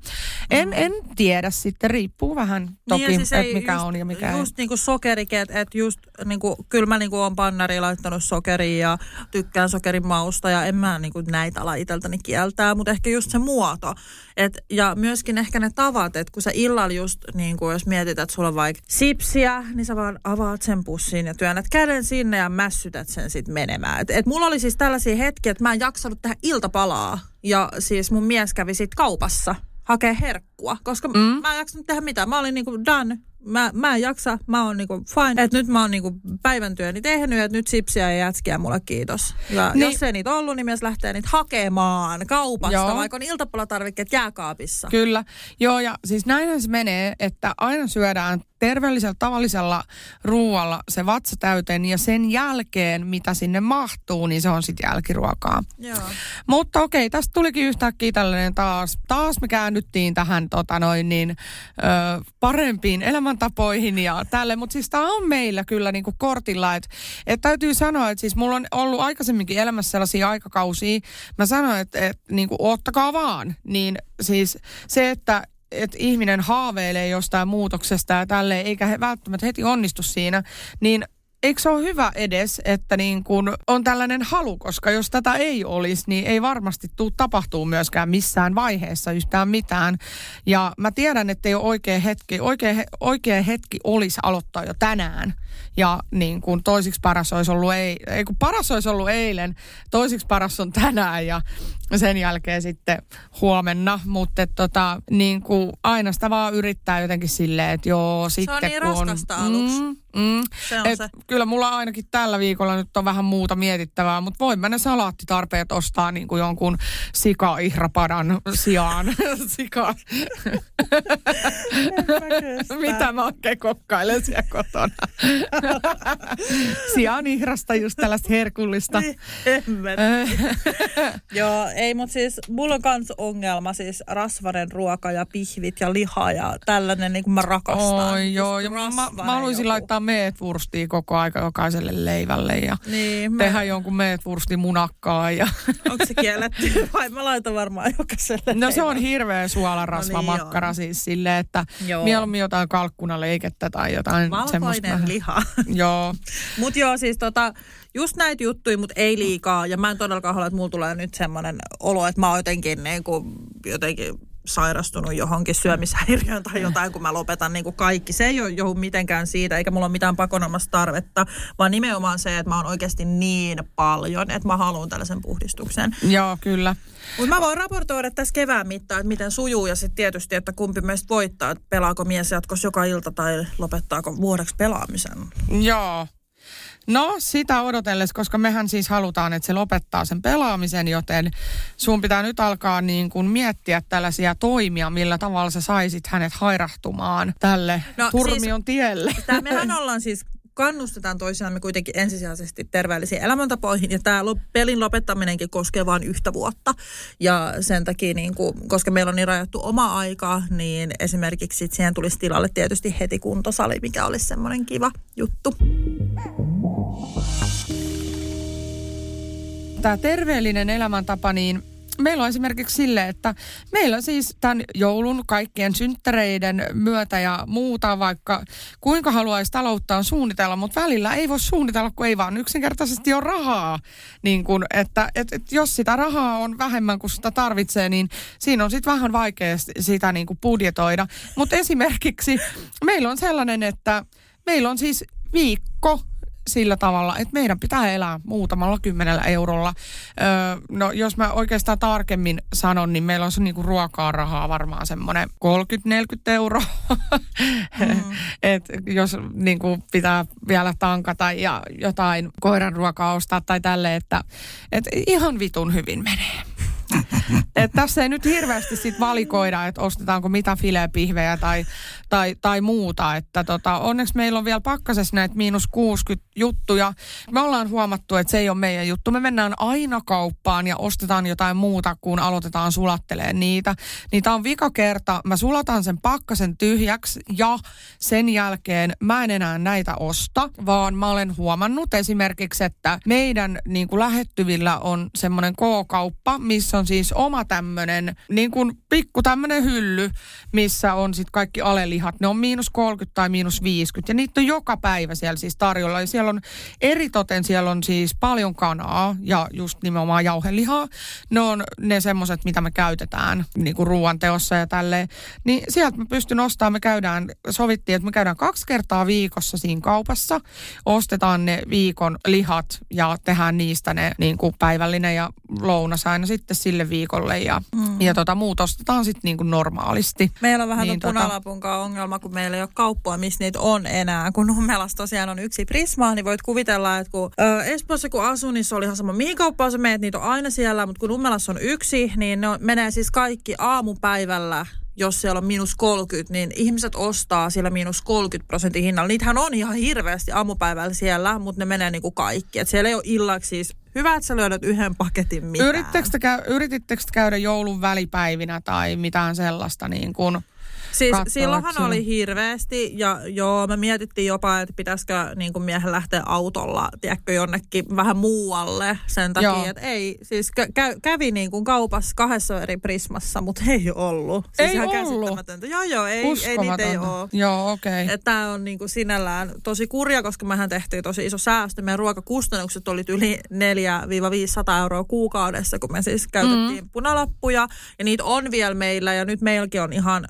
en, en tiedä sitten, riippuu vähän toki, niin siis että mikä just, on ja mikä just ei. niin kuin sokeriket, että just niin kuin, kyllä mä niin kuin olen pannari laittanut sokeria ja tykkään sokerin mausta ja en mä niin kuin näitä ala iteltäni kieltää, mutta ehkä just se muoto. Et, ja myöskin ehkä ne tavat, että kun sä illalla just, niin kuin jos mietit, että sulla on vaikka sipsiä, niin sä vaan avaat sen pussin ja työnnät käden sinne ja mässytät sen sitten menemään. Et, et mulla oli siis tällaisia hetkiä, että mä en jaksanut tehdä iltapalaa ja siis mun mies kävi sitten kaupassa hakea herkkua, koska mm. mä en jaksanut tehdä mitään. Mä olin niinku done. Mä, mä en jaksa, mä oon niinku fine. Että nyt mä oon niinku päivän työni tehnyt, että nyt sipsiä ja jätskiä mulle kiitos. Ja niin. jos ei niitä ollut, niin mies lähtee niitä hakemaan kaupasta, Joo. vaikka on iltapalatarvikkeet jääkaapissa. Kyllä. Joo, ja siis näinhän se menee, että aina syödään terveellisellä tavallisella ruoalla se vatsa täyteen ja sen jälkeen, mitä sinne mahtuu, niin se on sitten jälkiruokaa. Joo. Mutta okei, tästä tulikin yhtäkkiä tällainen taas. Taas me käännyttiin tähän tota noin, niin, ö, parempiin elämäntapoihin ja tälle. Mutta siis tämä on meillä kyllä niinku kortilla. Että et täytyy sanoa, että siis mulla on ollut aikaisemminkin elämässä sellaisia aikakausia. Mä sanoin, että et, niinku, ottakaa vaan. Niin siis se, että että ihminen haaveilee jostain muutoksesta ja tälleen, eikä he välttämättä heti onnistu siinä, niin eikö se ole hyvä edes, että niin kun on tällainen halu, koska jos tätä ei olisi, niin ei varmasti tule tapahtuu myöskään missään vaiheessa yhtään mitään. Ja mä tiedän, että ei ole oikea hetki, oikea, oikea hetki olisi aloittaa jo tänään. Ja niin kuin toisiksi paras olisi ollut, ei, ei kun paras olisi ollut eilen, toisiksi paras on tänään ja sen jälkeen sitten huomenna. Mutta tota, niin kuin aina sitä vaan yrittää jotenkin silleen, että joo, sitten se on niin kun on... raskasta aluksi. Mm, mm, Se on et se. Kyllä mulla ainakin tällä viikolla nyt on vähän muuta mietittävää, mutta voin mä ne salaattitarpeet ostaa niin kuin jonkun sika-ihrapadan sijaan. Sika. Mitä mä oikein kokkailen siellä kotona? Sijaan ihrasta just tällaista herkullista. Hemmet. Joo, ei, mutta siis mulla on kans ongelma, siis rasvainen ruoka ja pihvit ja liha ja tällainen, niin kuin mä rakastan. Oi joo, ja mä, mä haluaisin joku. laittaa meetwurstia koko aika jokaiselle leivälle ja Niin, mä, tehdä jonkun meetwursti munakkaa. Ja... onko se kielletty vai mä laitan varmaan jokaiselle. No se on hirveä suolarasva No niin makkara on. siis silleen, että Joo. mieluummin jotain kalkkunaleikettä tai jotain semmoista. Valkoinen vähän- liha. Joo, Mut joo, siis tota, just näitä juttuja, mutta ei liikaa. Ja mä en todellakaan halua, että mulla tulee nyt semmoinen olo, että mä oon jotenkin, niin kuin, jotenkin sairastunut johonkin syömishäiriöön tai jotain, kun mä lopetan niin kuin kaikki. Se ei ole johdu mitenkään siitä, eikä mulla ole mitään pakonomasta tarvetta, vaan nimenomaan se, että mä oon oikeasti niin paljon, että mä haluan tällaisen puhdistuksen. joo, kyllä. Mutta mä voin raportoida tässä kevään mittaan, että miten sujuu ja sitten tietysti, että kumpi meistä voittaa, että pelaako mies jatkossa joka ilta tai lopettaako vuodeksi pelaamisen. Joo. No sitä odotellessa, koska mehän siis halutaan, että se lopettaa sen pelaamisen, joten sun pitää nyt alkaa niin kuin miettiä tällaisia toimia, millä tavalla sä saisit hänet hairahtumaan tälle No, no, turmion siis, tielle. Tämä mehän ollaan siis kannustetaan toisiamme kuitenkin ensisijaisesti terveellisiin elämäntapoihin. Ja tämä pelin lopettaminenkin koskee vain yhtä vuotta. Ja sen takia, niin kuin, koska meillä on niin rajattu oma aika, niin esimerkiksi siihen tulisi tilalle tietysti heti kuntosali, mikä olisi semmoinen kiva juttu. Tämä terveellinen elämäntapa, niin meillä on esimerkiksi sille, että meillä siis tämän joulun kaikkien synttäreiden myötä ja muuta, vaikka kuinka haluaisi talouttaan suunnitella, mutta välillä ei voi suunnitella, kun ei vaan yksinkertaisesti ole rahaa. Niin kun, että et, et jos sitä rahaa on vähemmän kuin sitä tarvitsee, niin siinä on sitten vähän vaikea sitä niin kuin budjetoida. Mutta esimerkiksi meillä on sellainen, että meillä on siis viikko sillä tavalla, että meidän pitää elää muutamalla kymmenellä eurolla. Öö, no jos mä oikeastaan tarkemmin sanon, niin meillä on se niinku ruokaa rahaa varmaan semmoinen 30-40 euroa. Mm. Et jos niinku pitää vielä tankata ja jotain koiran ruokaa ostaa tai tälle, että et ihan vitun hyvin menee. Et tässä ei nyt hirveästi sit valikoida, että ostetaanko mitä filepihvejä tai, tai, tai muuta. Että tota, onneksi meillä on vielä pakkasessa näitä miinus 60 juttuja. Me ollaan huomattu, että se ei ole meidän juttu. Me mennään aina kauppaan ja ostetaan jotain muuta, kun aloitetaan sulattelee niitä. Niin tää on vika kerta. Mä sulatan sen pakkasen tyhjäksi ja sen jälkeen mä en enää näitä osta, vaan mä olen huomannut esimerkiksi, että meidän niin kuin lähettyvillä on semmoinen K-kauppa, missä on siis oma tämmöinen niin kuin pikku tämmöinen hylly, missä on sitten kaikki alelihat. Ne on miinus 30 tai miinus 50 ja niitä on joka päivä siellä siis tarjolla. Ja siellä on eritoten siellä on siis paljon kanaa ja just nimenomaan jauhelihaa. Ne on ne semmoiset, mitä me käytetään niin kuin ruoanteossa ja tälleen. Niin sieltä mä pystyn ostamaan, me käydään, sovittiin, että me käydään kaksi kertaa viikossa siinä kaupassa. Ostetaan ne viikon lihat ja tehdään niistä ne niin kuin päivällinen ja lounas aina sitten sille viikolle. Ja, mm. ja tota, muut ostetaan sitten niin kuin normaalisti. Meillä on vähän Niin, tota- punalapun ongelma, kun meillä ei ole kauppoa, missä niitä on enää. Kun Nummelassa tosiaan on yksi Prisma, niin voit kuvitella, että kun ö, Espoossa kun asun, niin se oli ihan sama mihin kauppaan sä meet, niitä on aina siellä. Mutta kun Nummelassa on yksi, niin ne on, menee siis kaikki aamupäivällä jos siellä on miinus 30, niin ihmiset ostaa siellä miinus 30 prosentin hinnalla. Niitähän on ihan hirveästi aamupäivällä siellä, mutta ne menee niin kuin kaikki. Et siellä ei ole illaksi siis hyvä, että sä löydät yhden paketin mitään. Yritittekö te, käy, yritittekö te käydä joulun välipäivinä tai mitään sellaista niin kuin? Siis katsovat silloinhan silloin. oli hirveästi ja joo, me mietittiin jopa, että pitäisikö niin kuin miehen lähteä autolla, tiedätkö, jonnekin vähän muualle sen takia, Joo. että ei, siis kä- kä- kävi niin kuin kaupassa kahdessa eri prismassa, mutta ei ollut. Siis Ei ihan ollut? Joo, joo, ei, ei niitä ei ole. Joo, okei. Okay. Tämä on niinku sinällään tosi kurja, koska mehän tehtiin tosi iso säästö. Meidän ruokakustannukset oli yli 4-500 euroa kuukaudessa, kun me siis käytettiin mm. punalappuja. Ja niitä on vielä meillä ja nyt meilläkin on ihan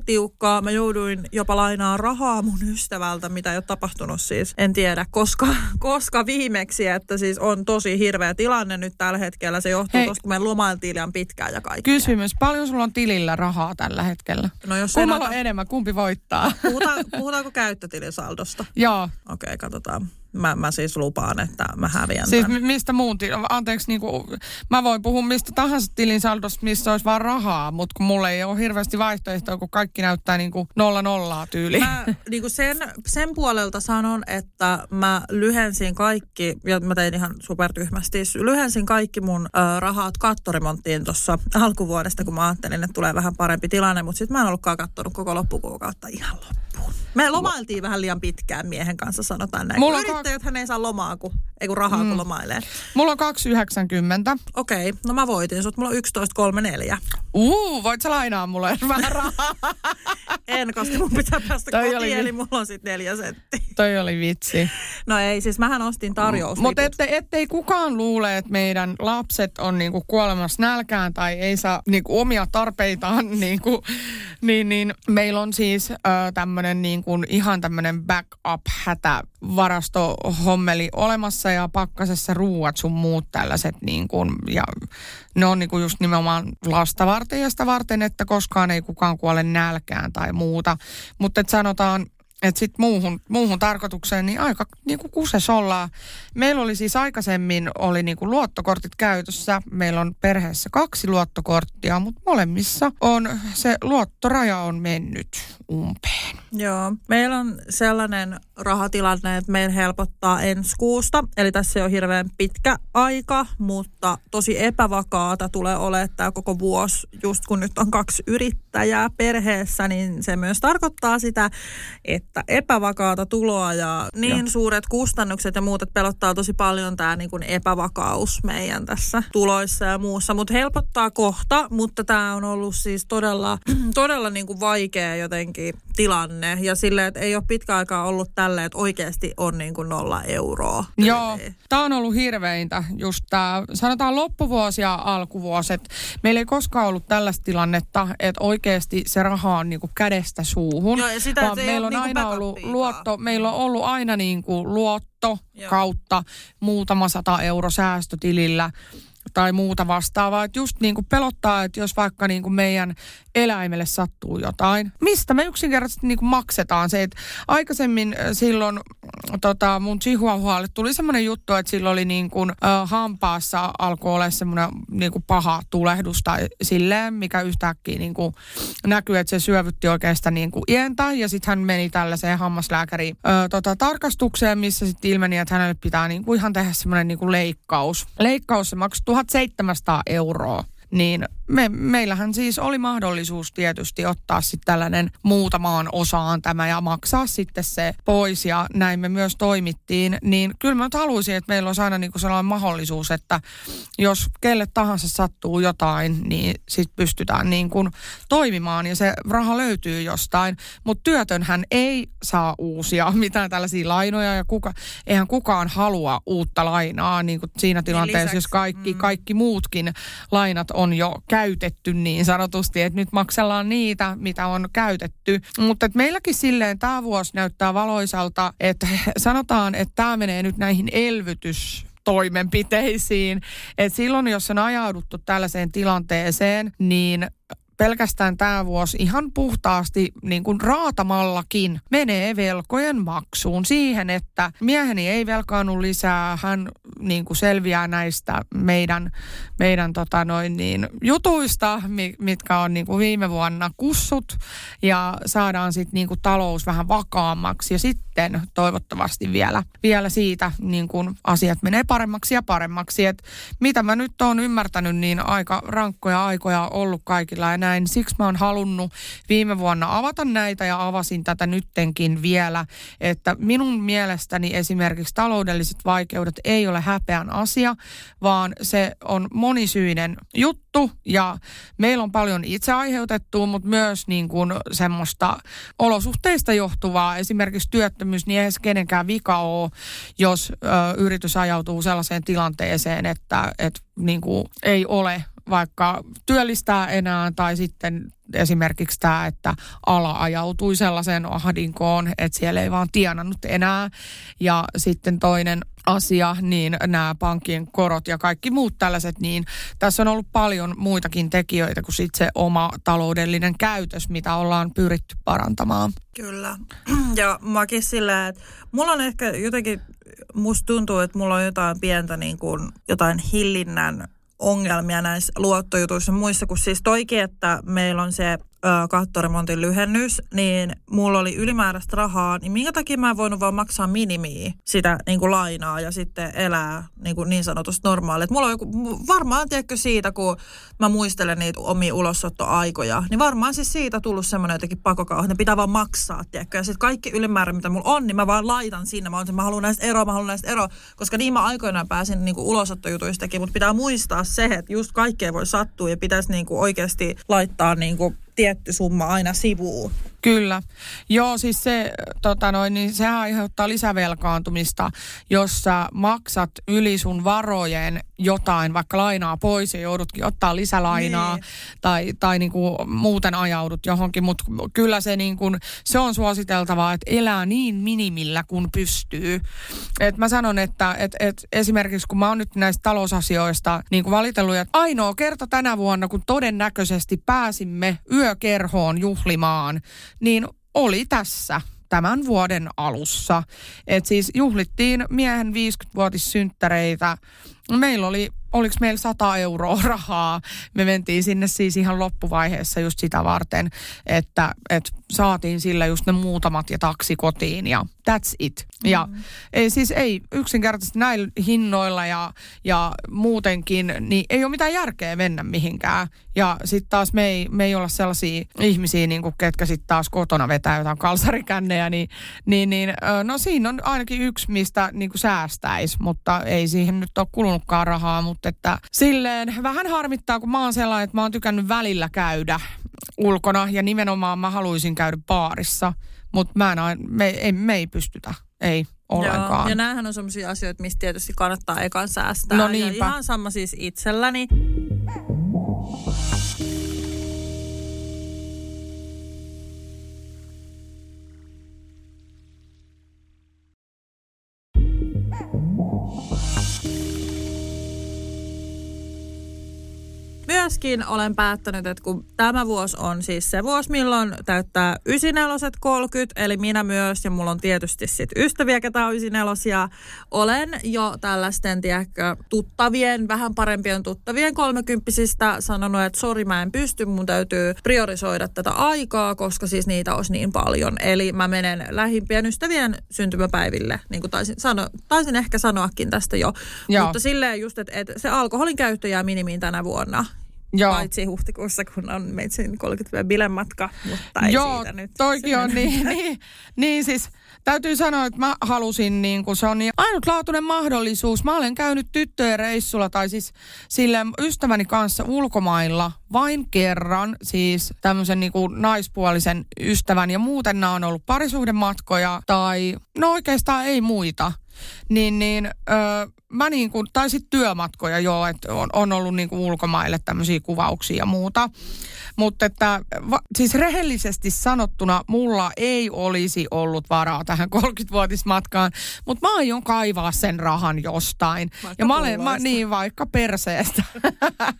supertiukkaa. Mä jouduin jopa lainaa rahaa mun ystävältä, mitä ei ole tapahtunut siis. En tiedä, koska, koska viimeksi, että siis on tosi hirveä tilanne nyt tällä hetkellä. Se johtuu Hei. tosta, kun me lomailtiin liian pitkään ja kaikkea. Kysymys, paljon sulla on tilillä rahaa tällä hetkellä? No jos Kummalla on enemmän, kumpi voittaa? Puhutaan, puhutaanko käyttötilisaldosta? Joo, Okei, katsotaan. Mä, mä siis lupaan, että mä häviän siis tämän. mi- mistä muun, anteeksi, niin kuin, mä voin puhua mistä tahansa tilin saldosta, missä olisi vaan rahaa, mutta kun mulla ei ole hirveästi vaihtoehtoja, kun kaikki näyttää niin kuin nolla nollaa tyyliin. Mä niin kuin sen, sen puolelta sanon, että mä lyhensin kaikki, ja mä tein ihan supertyhmästi, lyhensin kaikki mun ö, rahat kattoremonttiin tuossa alkuvuodesta, kun mä ajattelin, että tulee vähän parempi tilanne, mutta sitten mä en ollutkaan kattonut koko loppukuukautta ihan loppuun. Me lomailtiin vähän liian pitkään miehen kanssa, sanotaan näin. Mulla Mulla on Yrittäjät hän ei saa lomaa, kun, ei kun rahaa, mm. kun lomailee. Mulla on 2,90. Okei, no mä voitin sut. Mulla on 11,34. Uu, voit sä lainaa mulle vähän rahaa? En, koska mun pitää päästä Toi kotiin, oli- eli mulla on sitten neljä senttiä. Toi oli vitsi. No ei, siis mähän ostin tarjous. Mutta ette, ettei kukaan luule, että meidän lapset on niinku kuolemassa nälkään tai ei saa niinku omia tarpeitaan, niinku, niin, niin meillä on siis ö, tämmöinen niinku, ihan tämmöinen backup-hätävarastohommeli olemassa ja pakkasessa ruuat sun muut tällaiset niinku, ja ne on niinku just nimenomaan lasta varten ja sitä varten, että koskaan ei kukaan kuole nälkään tai muuta. Mutta sanotaan, että sitten muuhun, muuhun tarkoitukseen, niin aika niin kuin kuses ollaan. Meillä oli siis aikaisemmin oli niin kuin luottokortit käytössä. Meillä on perheessä kaksi luottokorttia, mutta molemmissa on se luottoraja on mennyt umpeen. Joo. Meillä on sellainen rahatilanne, että meillä helpottaa ensi kuusta. Eli tässä ole hirveän pitkä aika, mutta tosi epävakaata tulee olemaan tämä koko vuosi. Just kun nyt on kaksi yrittäjää perheessä, niin se myös tarkoittaa sitä, että epävakaata tuloa ja niin Joo. suuret kustannukset ja muut, että pelottaa tosi paljon tämä niin kuin epävakaus meidän tässä tuloissa ja muussa. Mutta helpottaa kohta, mutta tämä on ollut siis todella, todella niin kuin vaikea jotenkin tilanne. Ja silleen, että ei ole pitkä aikaa ollut tälleen, että oikeasti on niin kuin nolla euroa. Joo, tyyliin. tämä on ollut hirveintä, just tämä, sanotaan loppuvuosi ja alkuvuosi, meillä ei koskaan ollut tällaista tilannetta, että oikeasti se raha on niinku kädestä suuhun, Joo, ja sitä, vaan meillä on niinku aina ollut luotto, meillä on ollut aina niinku luotto Joo. kautta muutama sata euro säästötilillä tai muuta vastaavaa. Että just niin kuin pelottaa, että jos vaikka niin kuin meidän eläimelle sattuu jotain, mistä me yksinkertaisesti niin kuin maksetaan se, että aikaisemmin äh, silloin tota, mun chihuahualle tuli semmoinen juttu, että sillä oli niin kuin, äh, hampaassa alkoi olla semmoinen niin kuin paha tulehdus tai silleen, mikä yhtäkkiä niin kuin näkyy, että se syövytti oikeastaan niin kuin ientä ja sitten hän meni tällaiseen hammaslääkäriin äh, tota, tarkastukseen, missä sitten ilmeni, että hänelle pitää niin kuin ihan tehdä semmoinen niin kuin leikkaus. Leikkaus se maksoi 1700 euroa. Niin me, meillähän siis oli mahdollisuus tietysti ottaa sitten tällainen muutamaan osaan tämä ja maksaa sitten se pois ja näin me myös toimittiin. Niin kyllä mä haluaisin, että meillä olisi aina niinku sellainen mahdollisuus, että jos kelle tahansa sattuu jotain, niin sitten pystytään niin kuin toimimaan ja se raha löytyy jostain. Mutta työtönhän ei saa uusia mitään tällaisia lainoja ja kuka, eihän kukaan halua uutta lainaa niin kuin siinä tilanteessa, lisäksi, jos kaikki, mm. kaikki muutkin lainat on jo käytetty niin sanotusti, että nyt maksellaan niitä, mitä on käytetty. Mutta et meilläkin silleen tämä vuosi näyttää valoisalta, että sanotaan, että tämä menee nyt näihin elvytys toimenpiteisiin. Et silloin, jos on ajauduttu tällaiseen tilanteeseen, niin pelkästään tämä vuosi ihan puhtaasti niin kuin raatamallakin menee velkojen maksuun siihen, että mieheni ei velkaannut lisää, hän niin kuin selviää näistä meidän, meidän tota noin niin, jutuista, mitkä on niin kuin viime vuonna kussut ja saadaan sitten niin kuin talous vähän vakaammaksi ja sitten toivottavasti vielä, vielä siitä niin kuin asiat menee paremmaksi ja paremmaksi. Et mitä mä nyt oon ymmärtänyt, niin aika rankkoja aikoja ollut kaikilla ja näin. Siksi mä oon halunnut viime vuonna avata näitä ja avasin tätä nyttenkin vielä, että minun mielestäni esimerkiksi taloudelliset vaikeudet ei ole häpeän asia, vaan se on monisyinen juttu ja meillä on paljon itse aiheutettua, mutta myös niin kuin semmoista olosuhteista johtuvaa. Esimerkiksi työttömyys, niin ei kenenkään vika ole, jos ö, yritys ajautuu sellaiseen tilanteeseen, että et, niin kuin ei ole vaikka työllistää enää tai sitten esimerkiksi tämä, että ala ajautui sellaiseen ahdinkoon, että siellä ei vaan tienannut enää. Ja sitten toinen asia, niin nämä pankkien korot ja kaikki muut tällaiset, niin tässä on ollut paljon muitakin tekijöitä kuin sitten se oma taloudellinen käytös, mitä ollaan pyritty parantamaan. Kyllä. Ja mäkin sillä, että mulla on ehkä jotenkin, musta tuntuu, että mulla on jotain pientä niin kuin, jotain hillinnän ongelmia näissä luottojutuissa muissa, kun siis toikin, että meillä on se kattoremontin lyhennys, niin mulla oli ylimääräistä rahaa, niin minkä takia mä en voinut vaan maksaa minimiä sitä niin kuin lainaa ja sitten elää niin, kuin niin sanotusti normaali. mulla on joku, varmaan tiedätkö siitä, kun mä muistelen niitä omia ulosottoaikoja, niin varmaan siis siitä tullut semmoinen jotenkin pakokauha, että ne pitää vaan maksaa, tiedätkö? Ja sitten kaikki ylimäärä, mitä mulla on, niin mä vaan laitan sinne. Mä, oon, mä haluan näistä eroa, mä haluan näistä eroa, koska niin mä aikoinaan pääsin niin kuin ulosottojutuistakin, mutta pitää muistaa se, että just kaikkea voi sattua ja pitäisi niin kuin oikeasti laittaa niin kuin tietty summa aina sivuun. Kyllä. Joo, siis se, tota noin, niin sehän aiheuttaa lisävelkaantumista, jos sä maksat yli sun varojen jotain, vaikka lainaa pois ja joudutkin ottaa lisälainaa niin. tai, tai niin kuin muuten ajaudut johonkin. Mutta kyllä se, niin kuin, se on suositeltavaa, että elää niin minimillä kuin pystyy. Et mä sanon, että et, et esimerkiksi kun mä oon nyt näistä talousasioista niin kuin valitellut, että ainoa kerta tänä vuonna, kun todennäköisesti pääsimme yökerhoon juhlimaan, niin oli tässä tämän vuoden alussa. Et siis juhlittiin miehen 50-vuotissynttäreitä. Meillä oli oliko meillä 100 euroa rahaa. Me mentiin sinne siis ihan loppuvaiheessa just sitä varten, että, että saatiin sillä just ne muutamat ja taksi kotiin ja that's it. Ja mm. ei, siis ei yksinkertaisesti näillä hinnoilla ja, ja muutenkin, niin ei ole mitään järkeä mennä mihinkään. Ja sitten taas me ei, me ei olla sellaisia ihmisiä, niin kuin ketkä sitten taas kotona vetää jotain kalsarikännejä, niin, niin, niin no siinä on ainakin yksi, mistä niin kuin säästäisi, mutta ei siihen nyt ole kulunutkaan rahaa, mutta että silleen vähän harmittaa, kun mä oon sellainen, että mä oon tykännyt välillä käydä ulkona ja nimenomaan mä haluaisin käydä baarissa, mutta mä en, me, ei, me ei pystytä, ei ollenkaan. Joo, ja näähän on sellaisia asioita, mistä tietysti kannattaa ekan säästää. No niinpä. Ja ihan sama siis itselläni. Myöskin olen päättänyt, että kun tämä vuosi on siis se vuosi, milloin täyttää 94 30, eli minä myös, ja mulla on tietysti sit ystäviä, ketä on 94 olen jo tällaisten, tiedätkö, tuttavien, vähän parempien tuttavien kolmekymppisistä sanonut, että sori mä en pysty, mun täytyy priorisoida tätä aikaa, koska siis niitä olisi niin paljon. Eli mä menen lähimpien ystävien syntymäpäiville, niin kuin taisin, sano, taisin ehkä sanoakin tästä jo. Joo. Mutta silleen just, että, että se alkoholin käyttö jää minimiin tänä vuonna. Joo. Paitsi huhtikuussa, kun on meitsin 30 bilematka, mutta ei Joo, siitä nyt. toikin on niin, niin, niin siis täytyy sanoa, että mä halusin, niin kuin se on niin ainutlaatuinen mahdollisuus. Mä olen käynyt tyttöjen reissulla tai siis sille ystäväni kanssa ulkomailla vain kerran, siis tämmöisen niin kuin naispuolisen ystävän ja muuten nämä on ollut parisuhdematkoja tai no oikeastaan ei muita niin, niin öö, mä niin kuin, tai sitten työmatkoja joo, että on, on ollut niin kuin ulkomaille tämmöisiä kuvauksia ja muuta. Mutta että va, siis rehellisesti sanottuna mulla ei olisi ollut varaa tähän 30-vuotismatkaan, mutta mä aion kaivaa sen rahan jostain. Vaikka ja mä olen, mä, niin vaikka perseestä.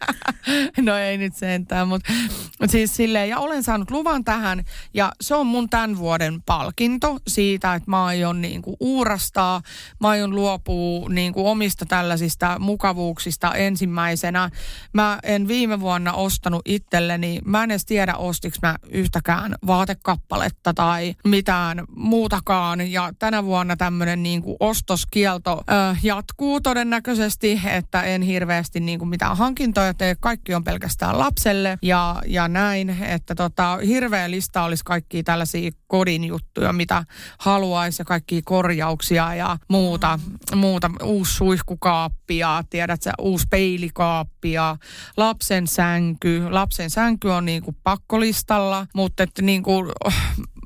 no ei nyt sentään, mutta mut siis silleen, ja olen saanut luvan tähän, ja se on mun tämän vuoden palkinto siitä, että mä aion niinku uurastaa, mä aion luopua niinku omista tällaisista mukavuuksista ensimmäisenä. Mä en viime vuonna ostanut itselleni, mä en edes tiedä ostiks mä yhtäkään vaatekappaletta tai mitään muutakaan, ja tänä vuonna tämmöinen niinku ostoskielto ö, jatkuu todennäköisesti, että en hirveästi niinku mitään hankintoja tee, kaikki on pelkästään lapselle ja, ja näin, että tota, hirveä lista olisi kaikki tällaisia kodin juttuja, mitä haluaisi ja kaikki korjauksia ja muuta, muuta uusi suihkukaappi ja tiedät sä, uusi peilikaappi ja lapsen sänky. Lapsen sänky on niinku pakkolistalla, mutta että niinku,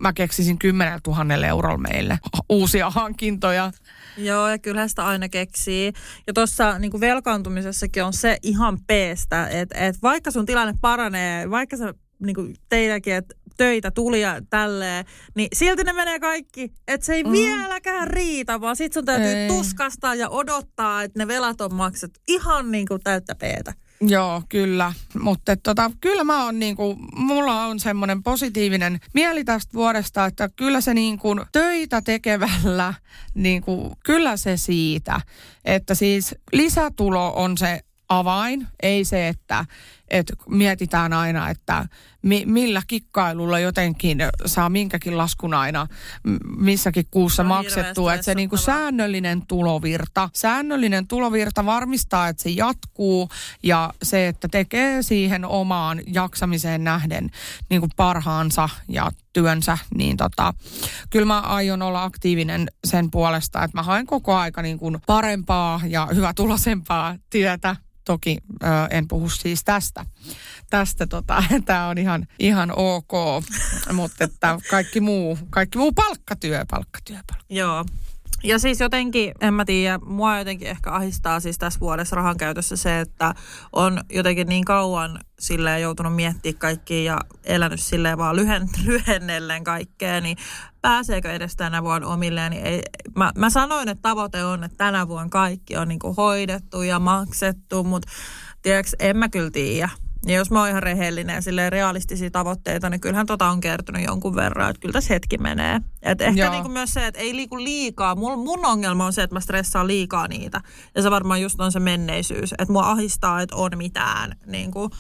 mä keksisin 10 000 eurolla meille uusia hankintoja. Joo, ja kyllähän sitä aina keksii. Ja tuossa niin velkaantumisessakin on se ihan peestä, että et vaikka sun tilanne paranee, vaikka sä niin kuin teidänkin, että töitä tuli ja tälleen, niin silti ne menee kaikki. Että se ei mm. vieläkään riitä, vaan sit sun täytyy ei. tuskastaa ja odottaa, että ne velat on maksettu ihan niin kuin täyttä peetä. Joo, kyllä. Mutta tota, kyllä mä oon niinku, mulla on semmoinen positiivinen mieli tästä vuodesta, että kyllä se niinku töitä tekevällä, niinku, kyllä se siitä. Että siis lisätulo on se avain, ei se, että että mietitään aina, että mi, millä kikkailulla jotenkin saa minkäkin laskun aina missäkin kuussa no, maksettua. Että se niinku säännöllinen tulovirta, säännöllinen tulovirta varmistaa, että se jatkuu ja se, että tekee siihen omaan jaksamiseen nähden niinku parhaansa ja työnsä, niin tota, kyllä mä aion olla aktiivinen sen puolesta, että mä haen koko aika niin kuin parempaa ja hyvä tulosempaa työtä Toki ö, en puhu siis tästä. Tästä tota, tämä on ihan, ihan ok, mutta että kaikki muu, kaikki muu palkkatyö, palkkatyö, palkkatyö. Joo, ja siis jotenkin, en mä tiedä, mua jotenkin ehkä ahistaa siis tässä vuodessa rahan käytössä se, että on jotenkin niin kauan silleen joutunut miettimään kaikkia ja elänyt silleen vaan lyhen, lyhennellen kaikkea, niin pääseekö edes tänä vuonna omilleen, niin ei, mä, mä sanoin, että tavoite on, että tänä vuonna kaikki on niinku hoidettu ja maksettu, mutta tiedätkö, en mä kyllä tiedä. Ja jos mä oon ihan rehellinen ja silleen realistisia tavoitteita, niin kyllähän tota on kertynyt jonkun verran, että kyllä tässä hetki menee. Et ehkä niinku myös se, että ei liiku liikaa. Mun, mun ongelma on se, että mä stressaan liikaa niitä. Ja se varmaan just on se menneisyys, että mua ahistaa, että on mitään niinku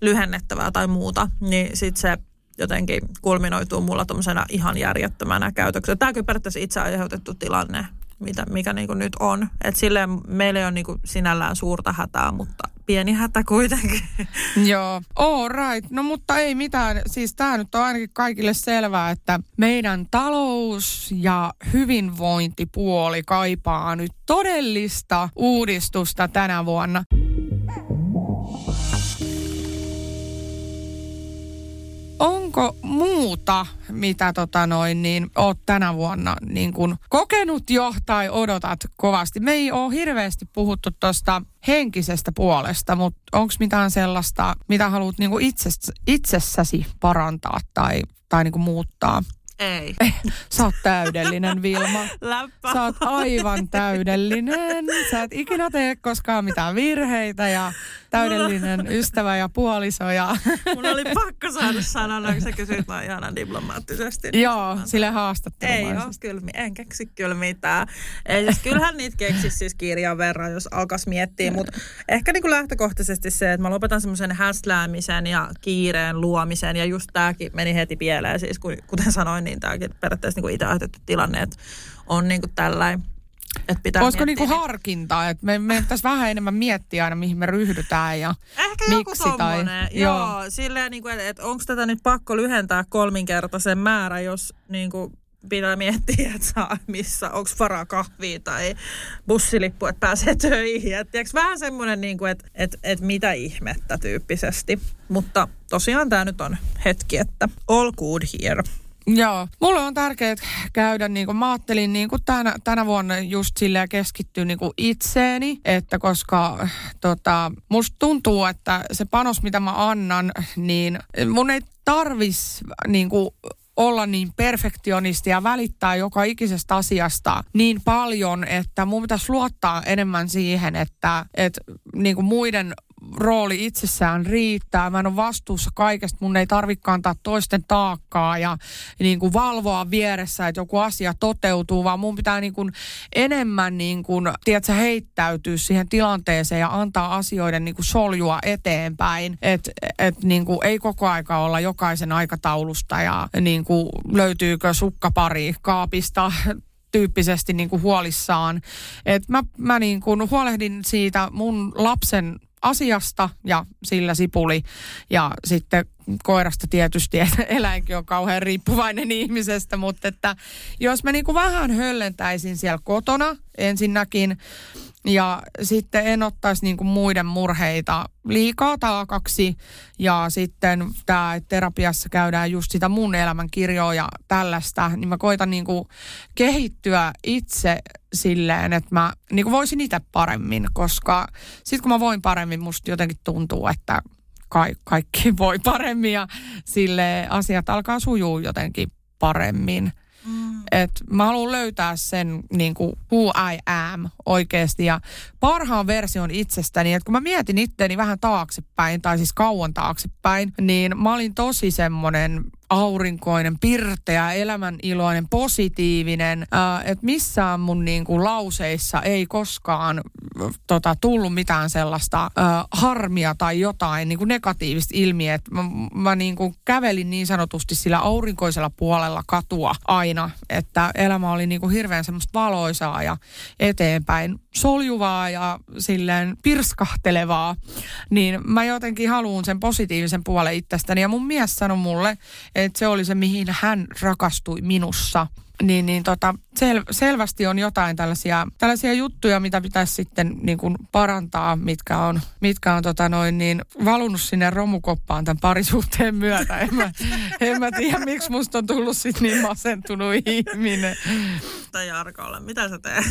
lyhennettävää tai muuta. Niin sit se jotenkin kulminoituu mulla tuommoisena ihan järjettömänä käytöksenä. Tämä on kyllä periaatteessa itse aiheutettu tilanne, mitä, mikä niin nyt on. Et silleen meillä ei ole niin sinällään suurta hätää, mutta pieni hätä kuitenkin. Joo, all right. No mutta ei mitään. Siis tämä nyt on ainakin kaikille selvää, että meidän talous ja hyvinvointipuoli kaipaa nyt todellista uudistusta tänä vuonna. onko muuta, mitä tota noin, niin oot tänä vuonna niin kun kokenut jo tai odotat kovasti? Me ei ole hirveästi puhuttu tuosta henkisestä puolesta, mutta onko mitään sellaista, mitä haluat niin itsessäsi parantaa tai, tai niin muuttaa? Ei. Sä oot täydellinen, Vilma. Läppä. Sä oot aivan täydellinen. Sä et ikinä tee koskaan mitään virheitä ja täydellinen ystävä ja puoliso. Ja... Mun oli pakko saada sanoa, kun sä kysyit noin ihanan diplomaattisesti. Joo, sille haastattelumaisesti. Ei ole kyllä, en keksi kyllä mitään. Ei, siis kyllähän niitä keksisi siis kirjan verran, jos alkas miettiä, mutta ehkä niin kuin lähtökohtaisesti se, että mä lopetan semmoisen häsläämisen ja kiireen luomisen ja just tääkin meni heti pieleen, siis kuten sanoin, niin tämäkin periaatteessa niin itse ajatettu tilanne, että on niin kuin tällainen että pitää Olisiko niinku harkintaa, että me, me pitäisi vähän enemmän miettiä aina, mihin me ryhdytään ja Ehkä miksi. Joku tai, joo, joo, silleen, niin kuin, että, että onko tätä nyt pakko lyhentää kolminkertaisen määrä, jos niin kuin, pitää miettiä, että saa missä, onko varaa kahvia tai bussilippu, että pääsee töihin. Et, tiiäks, vähän semmoinen, niin kuin, että että että mitä ihmettä tyyppisesti. Mutta tosiaan tämä nyt on hetki, että all good here. Joo, mulle on tärkeää käydä, niin kuin mä ajattelin niin kuin tänä, tänä vuonna just silleen keskittyä niin kuin itseeni, että koska tota, musta tuntuu, että se panos, mitä mä annan, niin mun ei tarvis niin kuin olla niin perfektionisti ja välittää joka ikisestä asiasta niin paljon, että mun pitäisi luottaa enemmän siihen, että, että niin kuin muiden rooli itsessään riittää. Mä en ole vastuussa kaikesta. Mun ei tarvitse kantaa toisten taakkaa ja niin kuin valvoa vieressä, että joku asia toteutuu, vaan mun pitää niin kuin enemmän niin kuin, tiedätkö, heittäytyä siihen tilanteeseen ja antaa asioiden niin kuin soljua eteenpäin. Että et niin kuin ei koko aika olla jokaisen aikataulusta ja niin kuin löytyykö sukkapari kaapista tyyppisesti niin kuin huolissaan. Et mä mä niin kuin huolehdin siitä mun lapsen asiasta ja sillä sipuli. Ja sitten koirasta tietysti, että eläinkin on kauhean riippuvainen ihmisestä, mutta että jos mä niin kuin vähän höllentäisin siellä kotona ensinnäkin ja sitten en ottaisi niin kuin muiden murheita liikaa taakaksi. Ja sitten tämä, terapiassa käydään just sitä mun elämän kirjoa ja tällaista, niin mä koitan niin kuin kehittyä itse silleen, että mä niin kuin voisin itse paremmin, koska sitten kun mä voin paremmin, musta jotenkin tuntuu, että ka- kaikki voi paremmin ja sille asiat alkaa sujuu jotenkin paremmin. Mm. Et mä haluan löytää sen niin kuin who I am oikeasti ja parhaan version itsestäni. Että kun mä mietin itteeni vähän taaksepäin, tai siis kauan taaksepäin, niin mä olin tosi semmoinen aurinkoinen, pirteä, elämäniloinen, positiivinen. Että missään mun niin kuin, lauseissa ei koskaan tota, tullut mitään sellaista äh, harmia tai jotain niin kuin negatiivista ilmiä. Mä, mä niin kuin, kävelin niin sanotusti sillä aurinkoisella puolella katua aina, että elämä oli niin kuin, hirveän semmoista valoisaa ja eteenpäin soljuvaa ja silleen pirskahtelevaa, niin mä jotenkin haluan sen positiivisen puolen itsestäni. Ja mun mies sanoi mulle, että se oli se, mihin hän rakastui minussa. Niin, niin tota, sel, selvästi on jotain tällaisia, tällaisia juttuja, mitä pitäisi sitten niin kuin parantaa, mitkä on, mitkä on tota noin, niin valunut sinne romukoppaan tämän parisuhteen myötä. En mä, en mä tiedä, miksi musta on tullut sitten niin masentunut ihminen. Tai Jarkolle, mitä sä teet?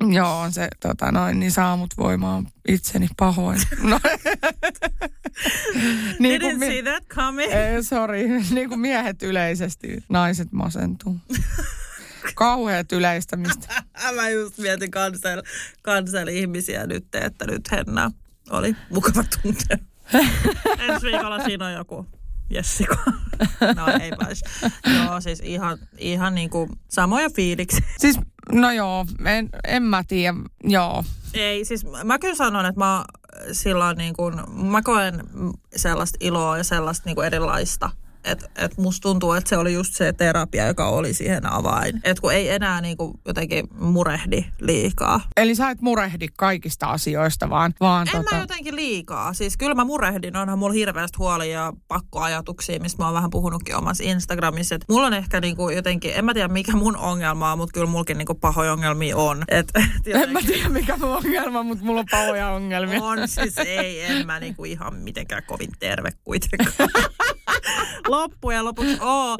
Joo, on se tota noin, niin saa mut voimaan itseni pahoin. No. niin Didn't see that coming. Ei, sorry. niin kuin miehet yleisesti, naiset masentuu. Kauheat yleistämistä. Mä just mietin kansel, kansel ihmisiä nyt, että nyt Henna oli mukava tuntea. Ensi viikolla siinä on joku Jessica. No ei vais. Joo, siis ihan, ihan niin kuin samoja fiiliksi. Siis, no joo, en, en mä tiedä, joo. Ei, siis mä kyllä sanon, että mä silloin niin kuin, mä koen sellaista iloa ja sellaista niin kuin erilaista – että et musta tuntuu, että se oli just se terapia, joka oli siihen avain. Että kun ei enää niinku jotenkin murehdi liikaa. Eli sä et murehdi kaikista asioista, vaan... vaan en tota... mä jotenkin liikaa. Siis kyllä mä murehdin, onhan mulla hirveästi huolia ja pakkoajatuksia, mistä mä oon vähän puhunutkin omassa Instagramissa. Et mulla on ehkä niinku jotenkin, en mä tiedä mikä mun ongelma on, mutta kyllä mullakin niinku pahoja ongelmia on. Et, jotenkin... En mä tiedä mikä mun ongelma, mutta mulla on pahoja ongelmia. On siis, ei, en mä niinku ihan mitenkään kovin terve kuitenkaan. loppujen lopuksi oo.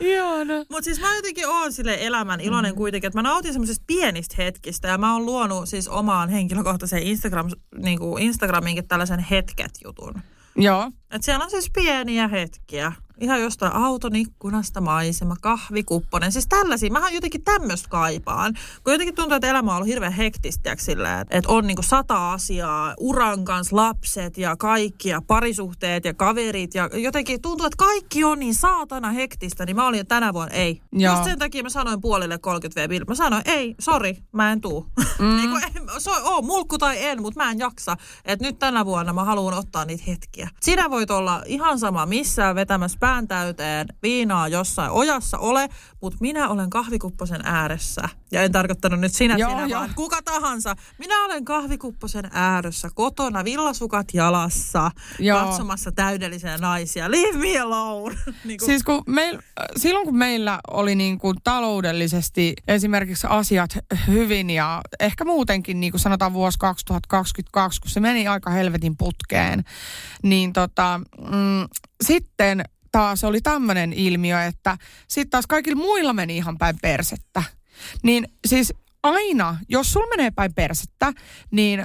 Mutta siis mä jotenkin oon sille elämän iloinen mm. kuitenkin, että mä nautin semmoisesta pienistä hetkistä ja mä oon luonut siis omaan henkilökohtaiseen Instagram, niin kuin Instagraminkin tällaisen hetket-jutun. Joo. Et siellä on siis pieniä hetkiä ihan jostain auton ikkunasta maisema, kahvikupponen. Siis tällaisia. Mähän jotenkin tämmöistä kaipaan. Kun jotenkin tuntuu, että elämä on ollut hirveän hektistä silleen, että on niinku sata asiaa, uran kanssa lapset ja kaikki ja parisuhteet ja kaverit. Ja jotenkin tuntuu, että kaikki on niin saatana hektistä. Niin mä olin tänä vuonna ei. Joo. Just sen takia mä sanoin puolille 30 v Mä sanoin, ei, sori, mä en tuu. Mm. niin kuin, so, oo, mulkku tai en, mutta mä en jaksa. Että nyt tänä vuonna mä haluan ottaa niitä hetkiä. Sinä voit olla ihan sama missään vetämässä pään täyteen viinaa jossain ojassa ole, mutta minä olen kahvikupposen ääressä. Ja en tarkoittanut nyt sinä, joo, sinä joo. vaan kuka tahansa. Minä olen kahvikupposen ääressä kotona, villasukat jalassa, joo. katsomassa täydellisiä naisia. Leave me alone. niin kuin. Siis kun meil, silloin kun meillä oli niin kuin taloudellisesti esimerkiksi asiat hyvin ja ehkä muutenkin niin kuin sanotaan vuosi 2022, kun se meni aika helvetin putkeen, niin tota, mm, sitten taas oli tämmöinen ilmiö, että sitten taas kaikilla muilla meni ihan päin persettä. Niin siis aina, jos sul menee päin persettä, niin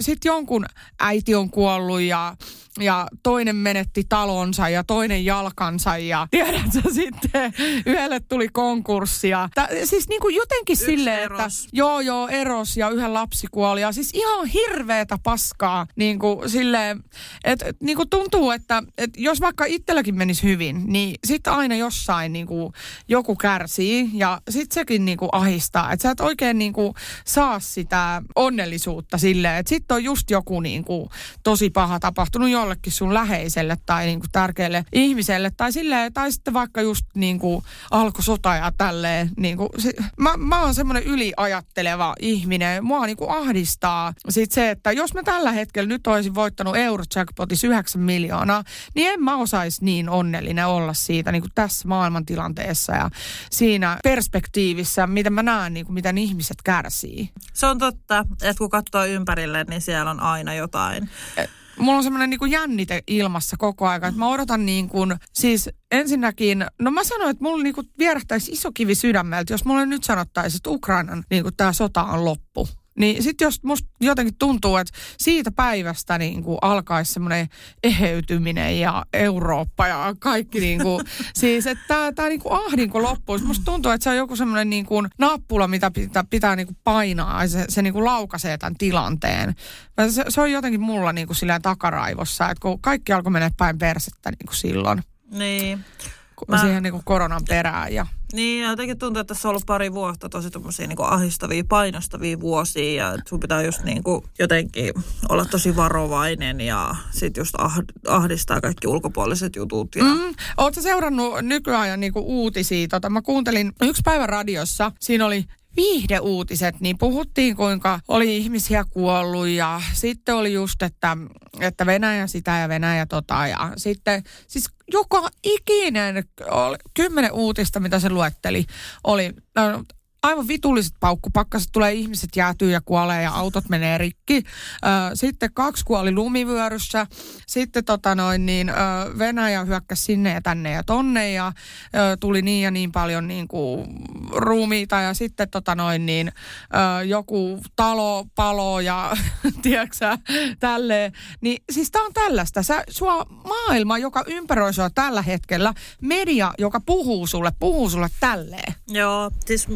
sitten jonkun äiti on kuollut ja, ja toinen menetti talonsa ja toinen jalkansa ja tiedätkö sitten yhdelle tuli konkurssia. Tä, siis niin kuin jotenkin Yksi silleen, eros. että joo joo eros ja yhden lapsi kuoli ja siis ihan hirveetä paskaa niin kuin silleen, että et, niin kuin tuntuu, että et jos vaikka itselläkin menisi hyvin, niin sitten aina jossain niin kuin joku kärsii ja sitten sekin niin kuin ahistaa, että sä et oikein niin kuin saa sitä onnellisuutta silleen, että sitten on just joku niin kuin tosi paha tapahtunut jollekin sun läheiselle tai niin kuin tärkeälle ihmiselle tai silleen, tai sitten vaikka just niin kuin alkoi sota ja tälleen. Niin kuin, mä, mä oon semmoinen yliajatteleva ihminen. Mua niin kuin ahdistaa sit se, että jos mä tällä hetkellä nyt olisin voittanut Eurojackpotissa 9 miljoonaa, niin en mä osaisi niin onnellinen olla siitä niin kuin tässä maailmantilanteessa ja siinä perspektiivissä, miten mä näen, niin kuin, miten ihmiset kärsii. Se on totta, että kun katsoo ympärille, niin siellä on aina jotain. Et, mulla on semmoinen niin jännite ilmassa koko ajan, että mä odotan niin kuin, siis ensinnäkin, no mä sanoin, että mulla niin kuin vierähtäisi iso kivi sydämeltä, jos mulle nyt sanottaisiin, että Ukrainan niin kuin tämä sota on loppu. Niin sitten jos musta jotenkin tuntuu, että siitä päivästä niin kuin alkaisi semmoinen eheytyminen ja Eurooppa ja kaikki niin kuin, siis että tämä, tämä niin kuin ahdinko loppuisi. Musta tuntuu, että se on joku semmoinen niin kuin nappula, mitä pitää, pitää niin kuin painaa ja se, se niin kuin laukaisee tämän tilanteen. Se, se on jotenkin mulla niin kuin silleen takaraivossa, että kun kaikki alkoi mennä päin persettä niin kuin silloin. Niin. Mä... Siihen niin kuin koronan perään ja niin, jotenkin tuntuu, että tässä on ollut pari vuotta tosi tommosia niin ahistavia, painostavia vuosia ja sun pitää just niin kuin jotenkin olla tosi varovainen ja sit just ahdistaa kaikki ulkopuoliset jutut. Ja... Mm, Oletko seurannut nykyajan niin kuin uutisia? Tota, mä kuuntelin yksi päivä radiossa, siinä oli viihdeuutiset, niin puhuttiin kuinka oli ihmisiä kuollut ja sitten oli just, että, että Venäjä sitä ja Venäjä tota ja sitten siis joka ikinen kymmenen uutista, mitä se luetteli, oli no, aivan vitulliset paukkupakkaset, tulee ihmiset jäätyy ja kuolee ja autot menee rikki. Sitten kaksi kuoli lumivyöryssä. Sitten tota noin, niin, Venäjä hyökkäsi sinne ja tänne ja tonne ja tuli niin ja niin paljon niin kuin, ruumiita ja sitten tota noin, niin, joku talo palo ja tiedätkö tälleen. Niin siis tää on tällaista. Sä, sua maailma, joka ympäröi sua tällä hetkellä, media, joka puhuu sulle, puhuu sulle tälleen. Joo, siis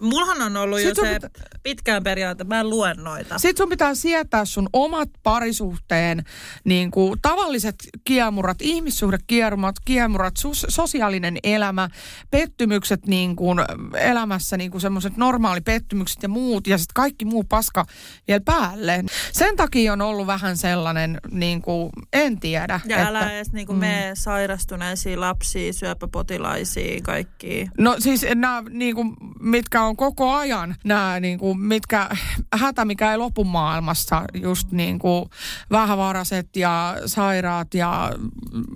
mullahan on ollut Sit jo se pitä... pitkään periaate, mä en lue noita. Sitten sun pitää sietää sun omat parisuhteen niin kuin tavalliset kiemurat, ihmissuhdekiemurat, kiemurat, sus, sosiaalinen elämä, pettymykset niin kuin elämässä, niin kuin semmoiset normaali pettymykset ja muut ja sitten kaikki muu paska vielä päälle. Sen takia on ollut vähän sellainen, niin kuin, en tiedä. Ja että, älä edes niin kuin mm. mene sairastuneisiin lapsiin, syöpäpotilaisiin, kaikkiin. No siis nämä, niin kuin, mitkä on koko ajan nämä, niin kuin, mitkä, hätä mikä ei lopu maailmassa, just niin kuin vähävaraset ja sairaat ja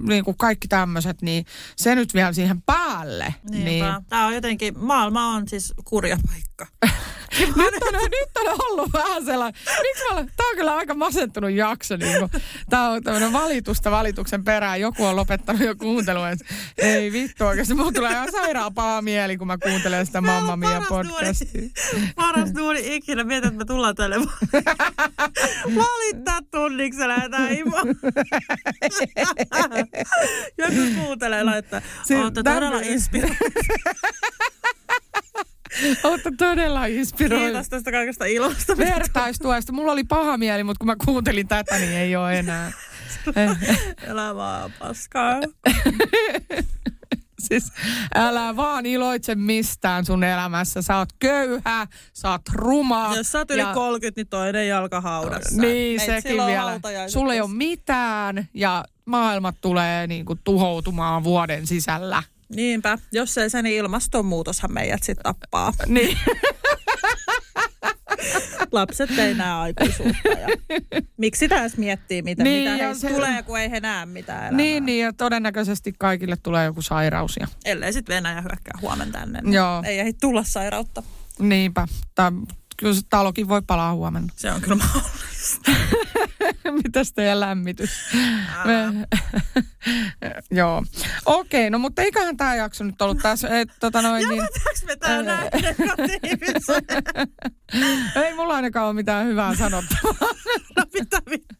niin kuin kaikki tämmöiset, niin se nyt vielä siihen päälle. Niinpä. Niin. Tämä on jotenkin, maailma on siis kurja paikka. nyt, on, nyt on ollut vähän sellainen, miksi mä olen, tämä on kyllä aika masentunut jakso. Niin kuin, tämä on tämmöinen valitusta valituksen perään. Joku on lopettanut jo kuuntelua, että ei vittu oikeasti. Mulla tulee ihan sairaan paha mieli, kun mä kuuntelen sitä Mamma Mia podcastia. Paras duuni ikinä. Mietin, että me tullaan tälle valittaa tunniksella jotain imo. Joku kuuntelee laittaa. Olette todella inspiroitu. Olette todella inspiroitu. Kiitos tästä kaikesta ilosta. Vertaistuesta. Mulla oli paha mieli, mutta kun mä kuuntelin tätä, niin ei ole enää. Elämä on paskaa. siis älä vaan iloitse mistään sun elämässä. Sä oot köyhä, sä oot ruma. Jos sä oot yli ja... 30, niin toinen jalka haudassa. Niin, Meit sekin vielä. Sulla ei ole mitään ja maailmat tulee niin kuin tuhoutumaan vuoden sisällä. Niinpä. Jos ei se, niin ilmastonmuutoshan meidät sitten tappaa. niin. Lapset ei näe aikuisuutta. Ja miksi sitä edes miettii, mitä, niin, mitä se... tulee, kun ei he näe mitään elämää. Niin, niin, ja todennäköisesti kaikille tulee joku sairaus. Ja... Ellei sitten Venäjä hyökkää huomenna tänne, niin Joo. ei ehdi tulla sairautta. Niinpä. Tai kyllä se talokin voi palaa huomenna. Se on kyllä mahdollista. Mitäs teidän lämmitys? Me, joo. Okei, no mutta eiköhän tämä jakso nyt ollut tässä. Et, tota noin, niin, me tää näin Ei mulla ainakaan ole mitään hyvää sanottavaa. no mitä vittu.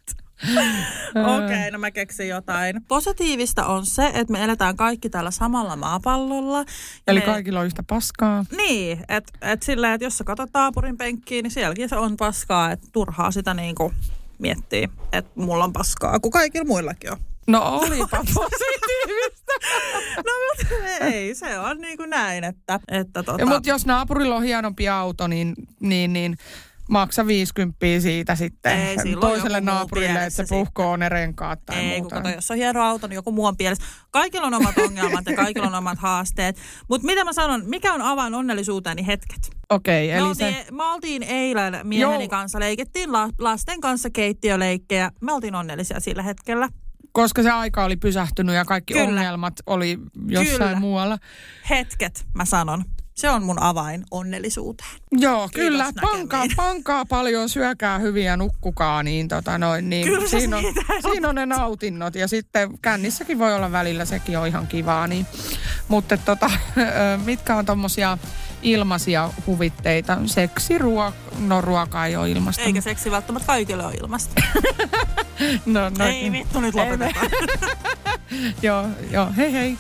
Okei, okay, no mä keksin jotain. Positiivista on se, että me eletään kaikki tällä samalla maapallolla. Eli me... kaikilla on yhtä paskaa. Niin, että et silleen, että jos sä katsot naapurin penkkiin, niin sielläkin se on paskaa, että turhaa sitä niinku miettiä, että mulla on paskaa, kun kaikilla muillakin on. No olipa positiivista. no mutta ei, se on niin kuin näin, että... että tota... Mutta jos naapurilla on hienompi auto, niin, niin, niin maksa 50 siitä sitten Ei, toiselle naapurille, että se puhkoo ne renkaat tai Ei, muuta. kun kato, jos on hieno auto, niin joku muu on pielessä. Kaikilla on omat ongelmat ja kaikilla on omat haasteet. Mutta mitä mä sanon, mikä on avain onnellisuuteeni hetket? Okei, okay, me eli oltiin, se... Me oltiin eilen mieheni Joo. kanssa, leikittiin la, lasten kanssa keittiöleikkejä. Me oltiin onnellisia sillä hetkellä. Koska se aika oli pysähtynyt ja kaikki Kyllä. ongelmat oli jossain Kyllä. muualla. Hetket, mä sanon. Se on mun avain onnellisuuteen. Joo, Kiitos kyllä. näkemiin. Pankaa, pankaa paljon, syökää hyviä, nukkukaa, niin, tota noin, niin Kyllä siinä, on, siinä on ne nautinnot. Ja sitten kännissäkin voi olla välillä, sekin on ihan kivaa. Niin. Mutta tota, mitkä on tommosia ilmaisia huvitteita? Seksi, ruoka, no ruoka ei ole ilmasta. Eikä seksi välttämättä kaikille ole ilmasta. No, no, Ei vittu, nyt lopetetaan. Joo, joo, hei hei.